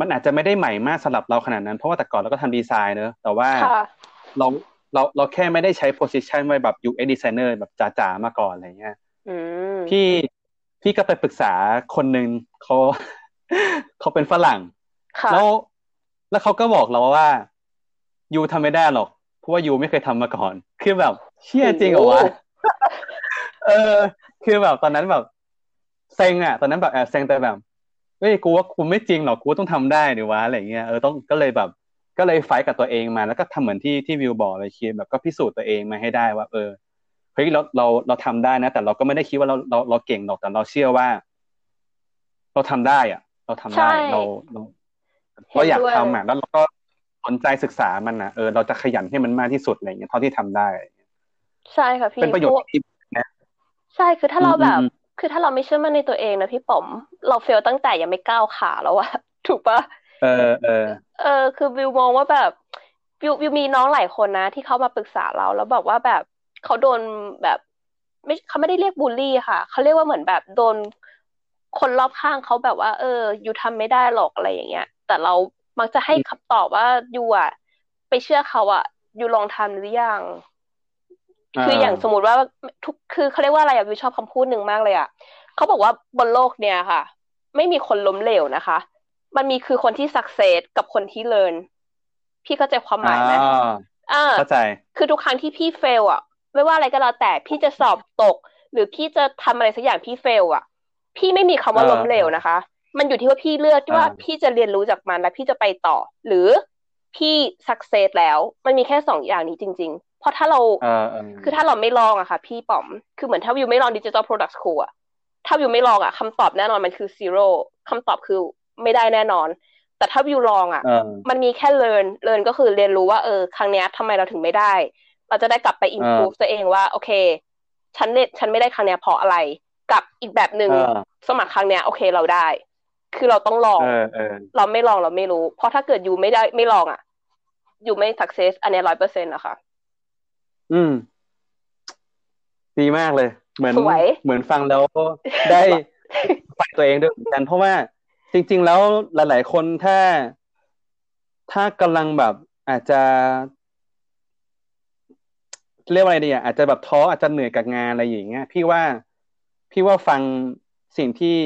มันอาจจะไม่ได้ใหม่มากสำหรับเราขนาดนั้น เพราะว่าแต่ก่อนเราก็ทำดีไซน์เนอะแต่ว่าเราเราเราแค่ไม่ได้ใช้ position ไว้แบบ UX designer แบบจ๋าๆมาก่อนอะไรเงี้ย พี่พี่ก็ไปปรึกษาคนหนึ่งเขาเขาเป็นฝรั่งแล้วแล้วเขาก็บอกเราว่ายูทำไม่ได้หรอก เพราะว่ายูไม่เคยทำมาก่อน คือแบบ เชื่อจริงเหรอวะเออ คือแบบตอนนั้นแบบเซ็งอะ ตอนนั้นแบบแอบเซ็งแต่แบบเฮ้ยกูว่ากูไม่จริงหรอกกูต้องทำได้ดิวะอะไรเงี้ยเออต้องก็เลยแบบ ก็เลยไฟกับตัวเองมาแล้วก็ทำเหมือนที่ที่วิวบอกเลยคิดแบบก็พิสูจน์ตัวเองมาให้ได้ว่า เออ เฮ้ยเราเราเราทำได้นะ แต่เราก็ไม่ได้คิดว่าเราเราเราเก่งหรอกแต่เราเชื่อว่า เราทำได้อะ เราทำได้เราเราเราอยากทำอะแล้วเราก็สนใจศึกษามันนะเออเราจะขยันให้มันมากที่สุดอะไรเงี้ยเท่าที่ทำได้ใช่ค่ะพี่เป็นประโยชน์ที่นะใช่คือถ้าเราแบบ คือถ้าเราไม่เชื่อมั่นในตัวเองนะพี่ป๋อม เราเฟลตั้งแต่ยังไม่ก้าวขาแล้วอะถูกปะเออเออเออ คือวิวมองว่าแบบวิววิวมีน้องหลายคนนะ ที่เขามาปรึกษาเราแล้วบอกว่าแบบ เขาโดนแบบไม่เขาไม่ได้เรียกบูลลี่ค่ะ เขาเรียกว่าเหมือนแบบโดนคนรอบข้างเขาแบบว่า เออ อยู่ทำไม่ได้หรอกอะไรอย่างเงี้ย แต่เรามักจะให้คำตอบว่าอยู่อะ ไปเชื่อเขาอะ อยู่ลองทำหรือยังคืออย่างสมมติว่าทุกคือเขาเรียกว่าอะไรอะวิวชอบคำพูดหนึ่งมากเลยอะเขาบอกว่าบนโลกเนี่ยค่ะ ไม่มีคนล้มเหลวนะคะ มันมีคือคนที่ success กับคนที่ learn พี่เข้าใจความหมายไหมอ่าเข้าใจ คือทุกครั้งที่พี่ fail อะ ไม่ว่าอะไรก็แล้วแต่พี่จะสอบตก หรือพี่จะทำอะไรสักอย่างพี่ fail อะพี่ไม่มีคำว่าล้มเหลวนะคะ มันอยู่ที่ว่าพี่เลือกว่าพี่จะเรียนรู้จากมันแล้วพี่จะไปต่อ หรือพี่ success แล้วมันมีแค่สองอย่างนี้จริง ๆ เพราะถ้าเราคือถ้าเราไม่ลองอะค่ะ พี่ป๋อมคือเหมือนถ้าวิวไม่ลอง Digital Product School อะถ้าวิวไม่ลองอะคำตอบแน่นอนมันคือ zero คำตอบคือไม่ได้แน่นอน แต่ถ้าวิวลองอะมันมีแค่ learn learn ก็คือเรียนรู้ว่าเออ ครั้งนี้ทำไมเราถึงไม่ได้ เราจะได้กลับไปอินพูฟตัวเองว่า โอเค ฉันเฉันไม่ได้ครั้งนี้เพราะอะไร กับอีกแบบหนึ่งสมัครครั้งนี้โอเคเราได้ คือเราต้องลองเราไม่ลองเราไม่รู้ เพราะถ้าเกิด you ไม่ได้ไม่ลองอะ you ไม่ success อันนี้ร้อยเปอร์เซ็นต์นะคะอืม ดีมากเลย เหมือนเหมือนฟังแล้วได้ฟังตัวเองด้วยเหมือนกันเพราะว่าจริง ๆ แล้วหลาย ๆ คนถ้าถ้ากำลังแบบอาจจะ เรียกว่าอะไรดีอะอาจจะแบบท้ออาจจะเหนื่อยกับงานอะไรอย่างเงี้ยพี่ว่าพี่ว่าฟังสิ่งที่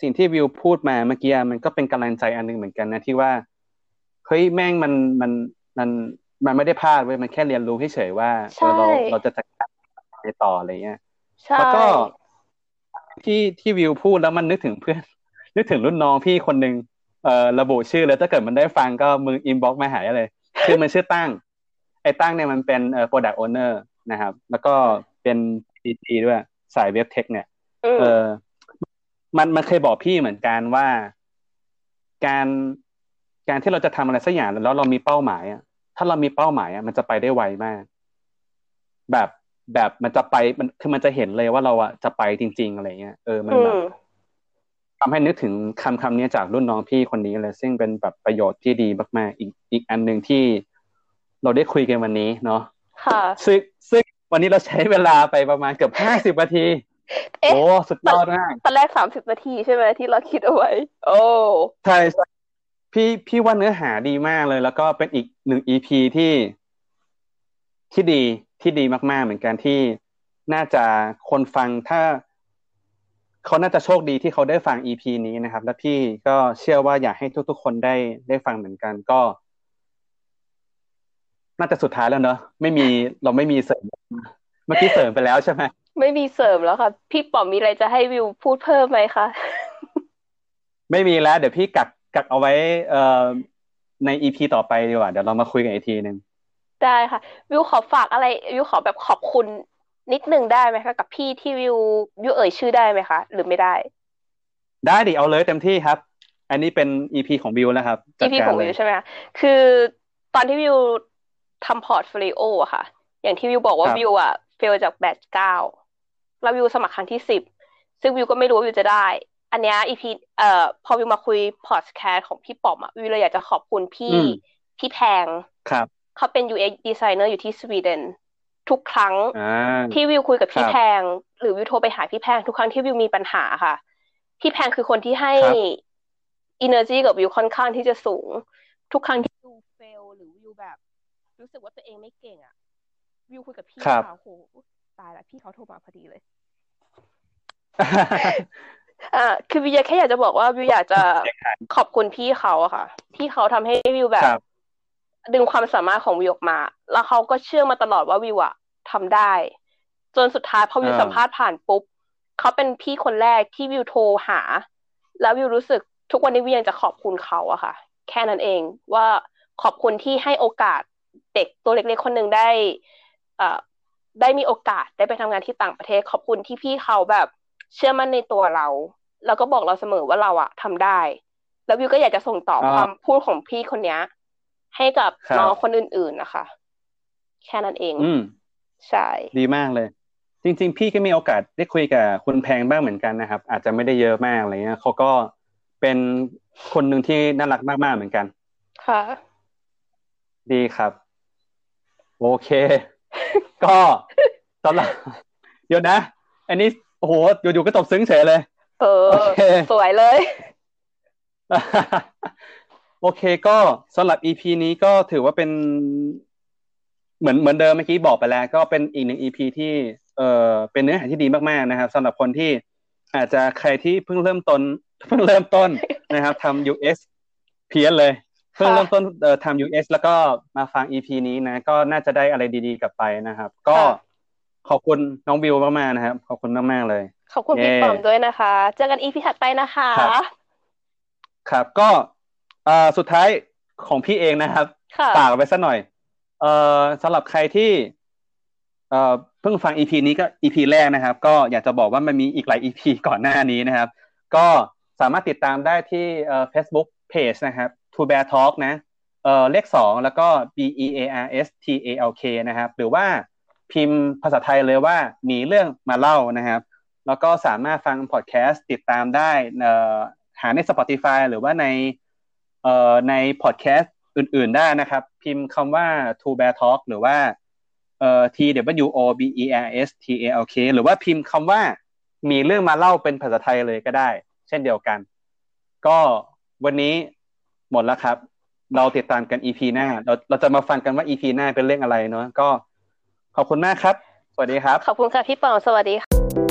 สิ่งที่วิวพูดมาเมื่อกี้มันก็เป็นกำลังใจอันหนึ่งเหมือนกันนะที่ว่าเฮ้ยแม่งมันมันมันมันไม่ได้พลาดเว้ยมันแค่เรียนรู้เฉยๆว่าเราเราจะจัดการไปต่ออะไรเงี้ยแล้วก็ที่ที่วิวพูดแล้วมันนึกถึงเพื่อน นึกถึงรุ่นน้องพี่คนหนึ่งเอ่อระบุชื่อแล้วถ้าเกิดมันได้ฟังก็มึง inbox มาหาเลย ชื่อมันชื่อตั้ง ไอ้ตั้งเนี่ยมันเป็นเอ่อ product owner นะครับ แล้วก็เป็น PT ด้วยสายเว็บเทคเนี่ย เออ มันมันเคยบอกพี่เหมือนกันว่า การการที่เราจะทำอะไรสักอย่างแล้วเรามีเป้าหมายอะ ถ้าเรามีเป้าหมายอะมันจะไปได้ไวมาก แบบแบบมันจะไปมันคือมันจะเห็นเลยว่าเราอะจะไปจริง ๆ อะไรเงี้ยเออมันแบบทำให้นึกถึงคำคำนี้จากรุ่นน้องพี่คนนี้เลยซึ่งเป็นแบบประโยชน์ที่ดีมากๆอีกอีกอันหนึ่งที่ เราได้คุยกันวันนี้เนาะค่ะซึ่งซึ่งวันนี้เราใช้เวลาไปประมาณเกือบห้าสิบนาทีโอ้สุดยอดมากตอนแรกสามสิบนาทีใช่ไหมที่เราคิดเอาไว้ โอ้ใช่ใช่พี่พี่ว่าเนื้อหาดีมากเลย แล้วก็เป็นอีกหนึ่งอีพีที่ที่ดีที่ดีมากๆ เหมือนกันที่น่าจะคนฟังถ้าเขาน่าจะโชคดีที่เขาได้ฟังอีพีนี้นะครับ และพี่ก็เชื่อว่าอยากให้ทุกๆ คนได้ได้ฟังเหมือนกัน ก็ น่าจะสุดท้ายแล้วเนอะไม่มีเราไม่มีเสริม เมื่อกี้เสริมไปแล้วใช่ไหมไม่มีเสริมแล้วค่ะ พี่ป๋อมมีอะไรจะให้วิวพูดเพิ่มไหมคะ ไม่มีแล้ว เดี๋ยวพี่กักกักเอาไว้เอ่อในอีพีต่อไปดีกว่า เดี๋ยวเรามาคุยกันอีกทีหนึ่งได้ค่ะ วิวขอฝากอะไร วิวขอแบบขอบคุณนิดนึงได้ไหมคะ กับพี่ที่วิววิวเอ่ยชื่อได้ไหมคะ หรือไม่ได้ ได้ดิเอาเลยเต็มที่ครับ อันนี้เป็นอีพีของวิวแล้วครับอีพีของวิวใช่ไหมคะคือตอนที่วิว ทำ portfolio อะค่ะ อย่างที่วิวบอกว่าวิวอะ fail จาก batch เก้าแล้ววิวสมัครครั้งที่สิบซึ่งวิวก็ไม่รู้ว่าวิวจะได้ อันนี้ EP เอ่อพอวิวมาคุยพอดแคสต์ของพี่ป๋อมอะวิวเลยอยากจะขอบคุณพี่พี่แพงครับเขาเป็น UX designer อยู่ที่สวีเดนทุกครั้งที่วิวคุยกับพี่แพง หรือวิวโทรไปหาพี่แพง ทุกครั้งที่วิวมีปัญหาค่ะ พี่แพงคือคนที่ให้ energy กับวิวค่อนข้างที่จะสูง ทุกครั้งที่วิวเฟลหรือวิวแบบ รู้สึกว่าตัวเองไม่เก่งอะวิวคุยกับพี่ค่ะโหตายแล้วพี่เขาโทรมาพอดีเลยอ่าคือวิวแค่อยากจะบอกว่าวิวอยากจะขอบคุณพี่เขาอะค่ะ ที่เขาทำให้วิวแบบ ดึงความสามารถของวิวออกมา แล้วเขาก็เชื่อมาตลอดว่าวิวอะทำได้ จนสุดท้ายพอวิวสัมภาษณ์ผ่านปุ๊บเขาเป็นพี่คนแรกที่วิวโทรหา แล้ววิวรู้สึกทุกวันนี้วิวยังจะขอบคุณเขาอะค่ะ แค่นั้นเองว่าขอบคุณที่ให้โอกาส เด็กตัวเล็กๆคนหนึ่งได้อ่าได้มีโอกาสได้ไปทำงานที่ต่างประเทศ ขอบคุณที่พี่เขาแบบเชื่อมั่นในตัวเรา แล้วก็บอกเราเสมอว่าเราอะทำได้ แล้ววิวก็อยากจะส่งต่อความพูดของพี่คนนี้ให้กับน้องคนอื่นๆนะคะ แค่นั้นเอง อืมใช่ ดีมากเลย จริง ๆ พี่ก็มีโอกาสได้คุยกับคุณแพงบ้างเหมือนกันนะครับ อาจจะไม่ได้เยอะมากอะไรเงี้ยเขาก็เป็นคนหนึ่งที่น่ารักมากๆเหมือนกัน ค่ะ ดีครับ โอเค ก็สำหรับเดี๋ยวนะ อันนี้โอ้โหอยู่ๆก็ตบซึ้งเฉยเลย เออ สวยเลย โอเคก็สำหรับ EP นี้ก็ถือว่าเป็น เหมือนเหมือนเดิมเมื่อกี้บอกไปแล้ว ก็เป็นอีกหนึ่ง EP ที่เอ่อเป็นเนื้อหาที่ดีมากๆนะครับสำหรับคนที่อาจจะใครที่เพิ่งเริ่มต้นเพิ่งเริ่มต้นนะครับทำ US เพี้ยนเลย เพิ่งเริ่มต้นเอ่อทำ US แล้วก็มาฟัง EP นี้นะ ก็น่าจะได้อะไรดีๆกลับไปนะครับ ก็ขอบคุณน้องบิวมากๆนะครับ ขอบคุณมากๆเลย ขอบคุณพี่ปอมด้วยนะคะ เจอกัน EP ถัดไปนะคะ ครับก็เอ่อสุดท้ายของพี่เองนะครับฝากไปสักหน่อย เอ่อสำหรับใครที่ เอ่อเพิ่งฟัง EP นี้ก็ EP แรกนะครับ ก็อยากจะบอกว่ามันมีอีกหลาย EP ก่อนหน้านี้นะครับ ก็สามารถติดตามได้ที่เอ่อ Facebook Page นะครับ To Bear Talk นะเอ่อเลขสองแล้วก็ B E A R S T A L K นะครับ หรือว่าพิมพ์ภาษาไทยเลยว่ามีเรื่องมาเล่านะครับ แล้วก็สามารถฟังพอดแคสต์ติดตามได้เอ่อหาใน Spotify หรือว่าในเอ่อในพอดแคสต์อื่น ๆได้นะครับ พิมพ์คำว่า To Bear Talk หรือว่าเอ่อ T W O B E R S T A L K หรือว่าพิมพ์คำว่ามีเรื่องมาเล่าเป็นภาษาไทยเลยก็ได้ เช่นเดียวกัน ก็วันนี้ หมดแล้วครับ เราติดตามกัน EP หน้า เราเราจะมาฟังกันว่า EP หน้าเป็นเรื่องอะไรเนาะก็ขอบคุณมากครับ สวัสดีครับ ขอบคุณค่ะพี่ปองสวัสดีค่ะ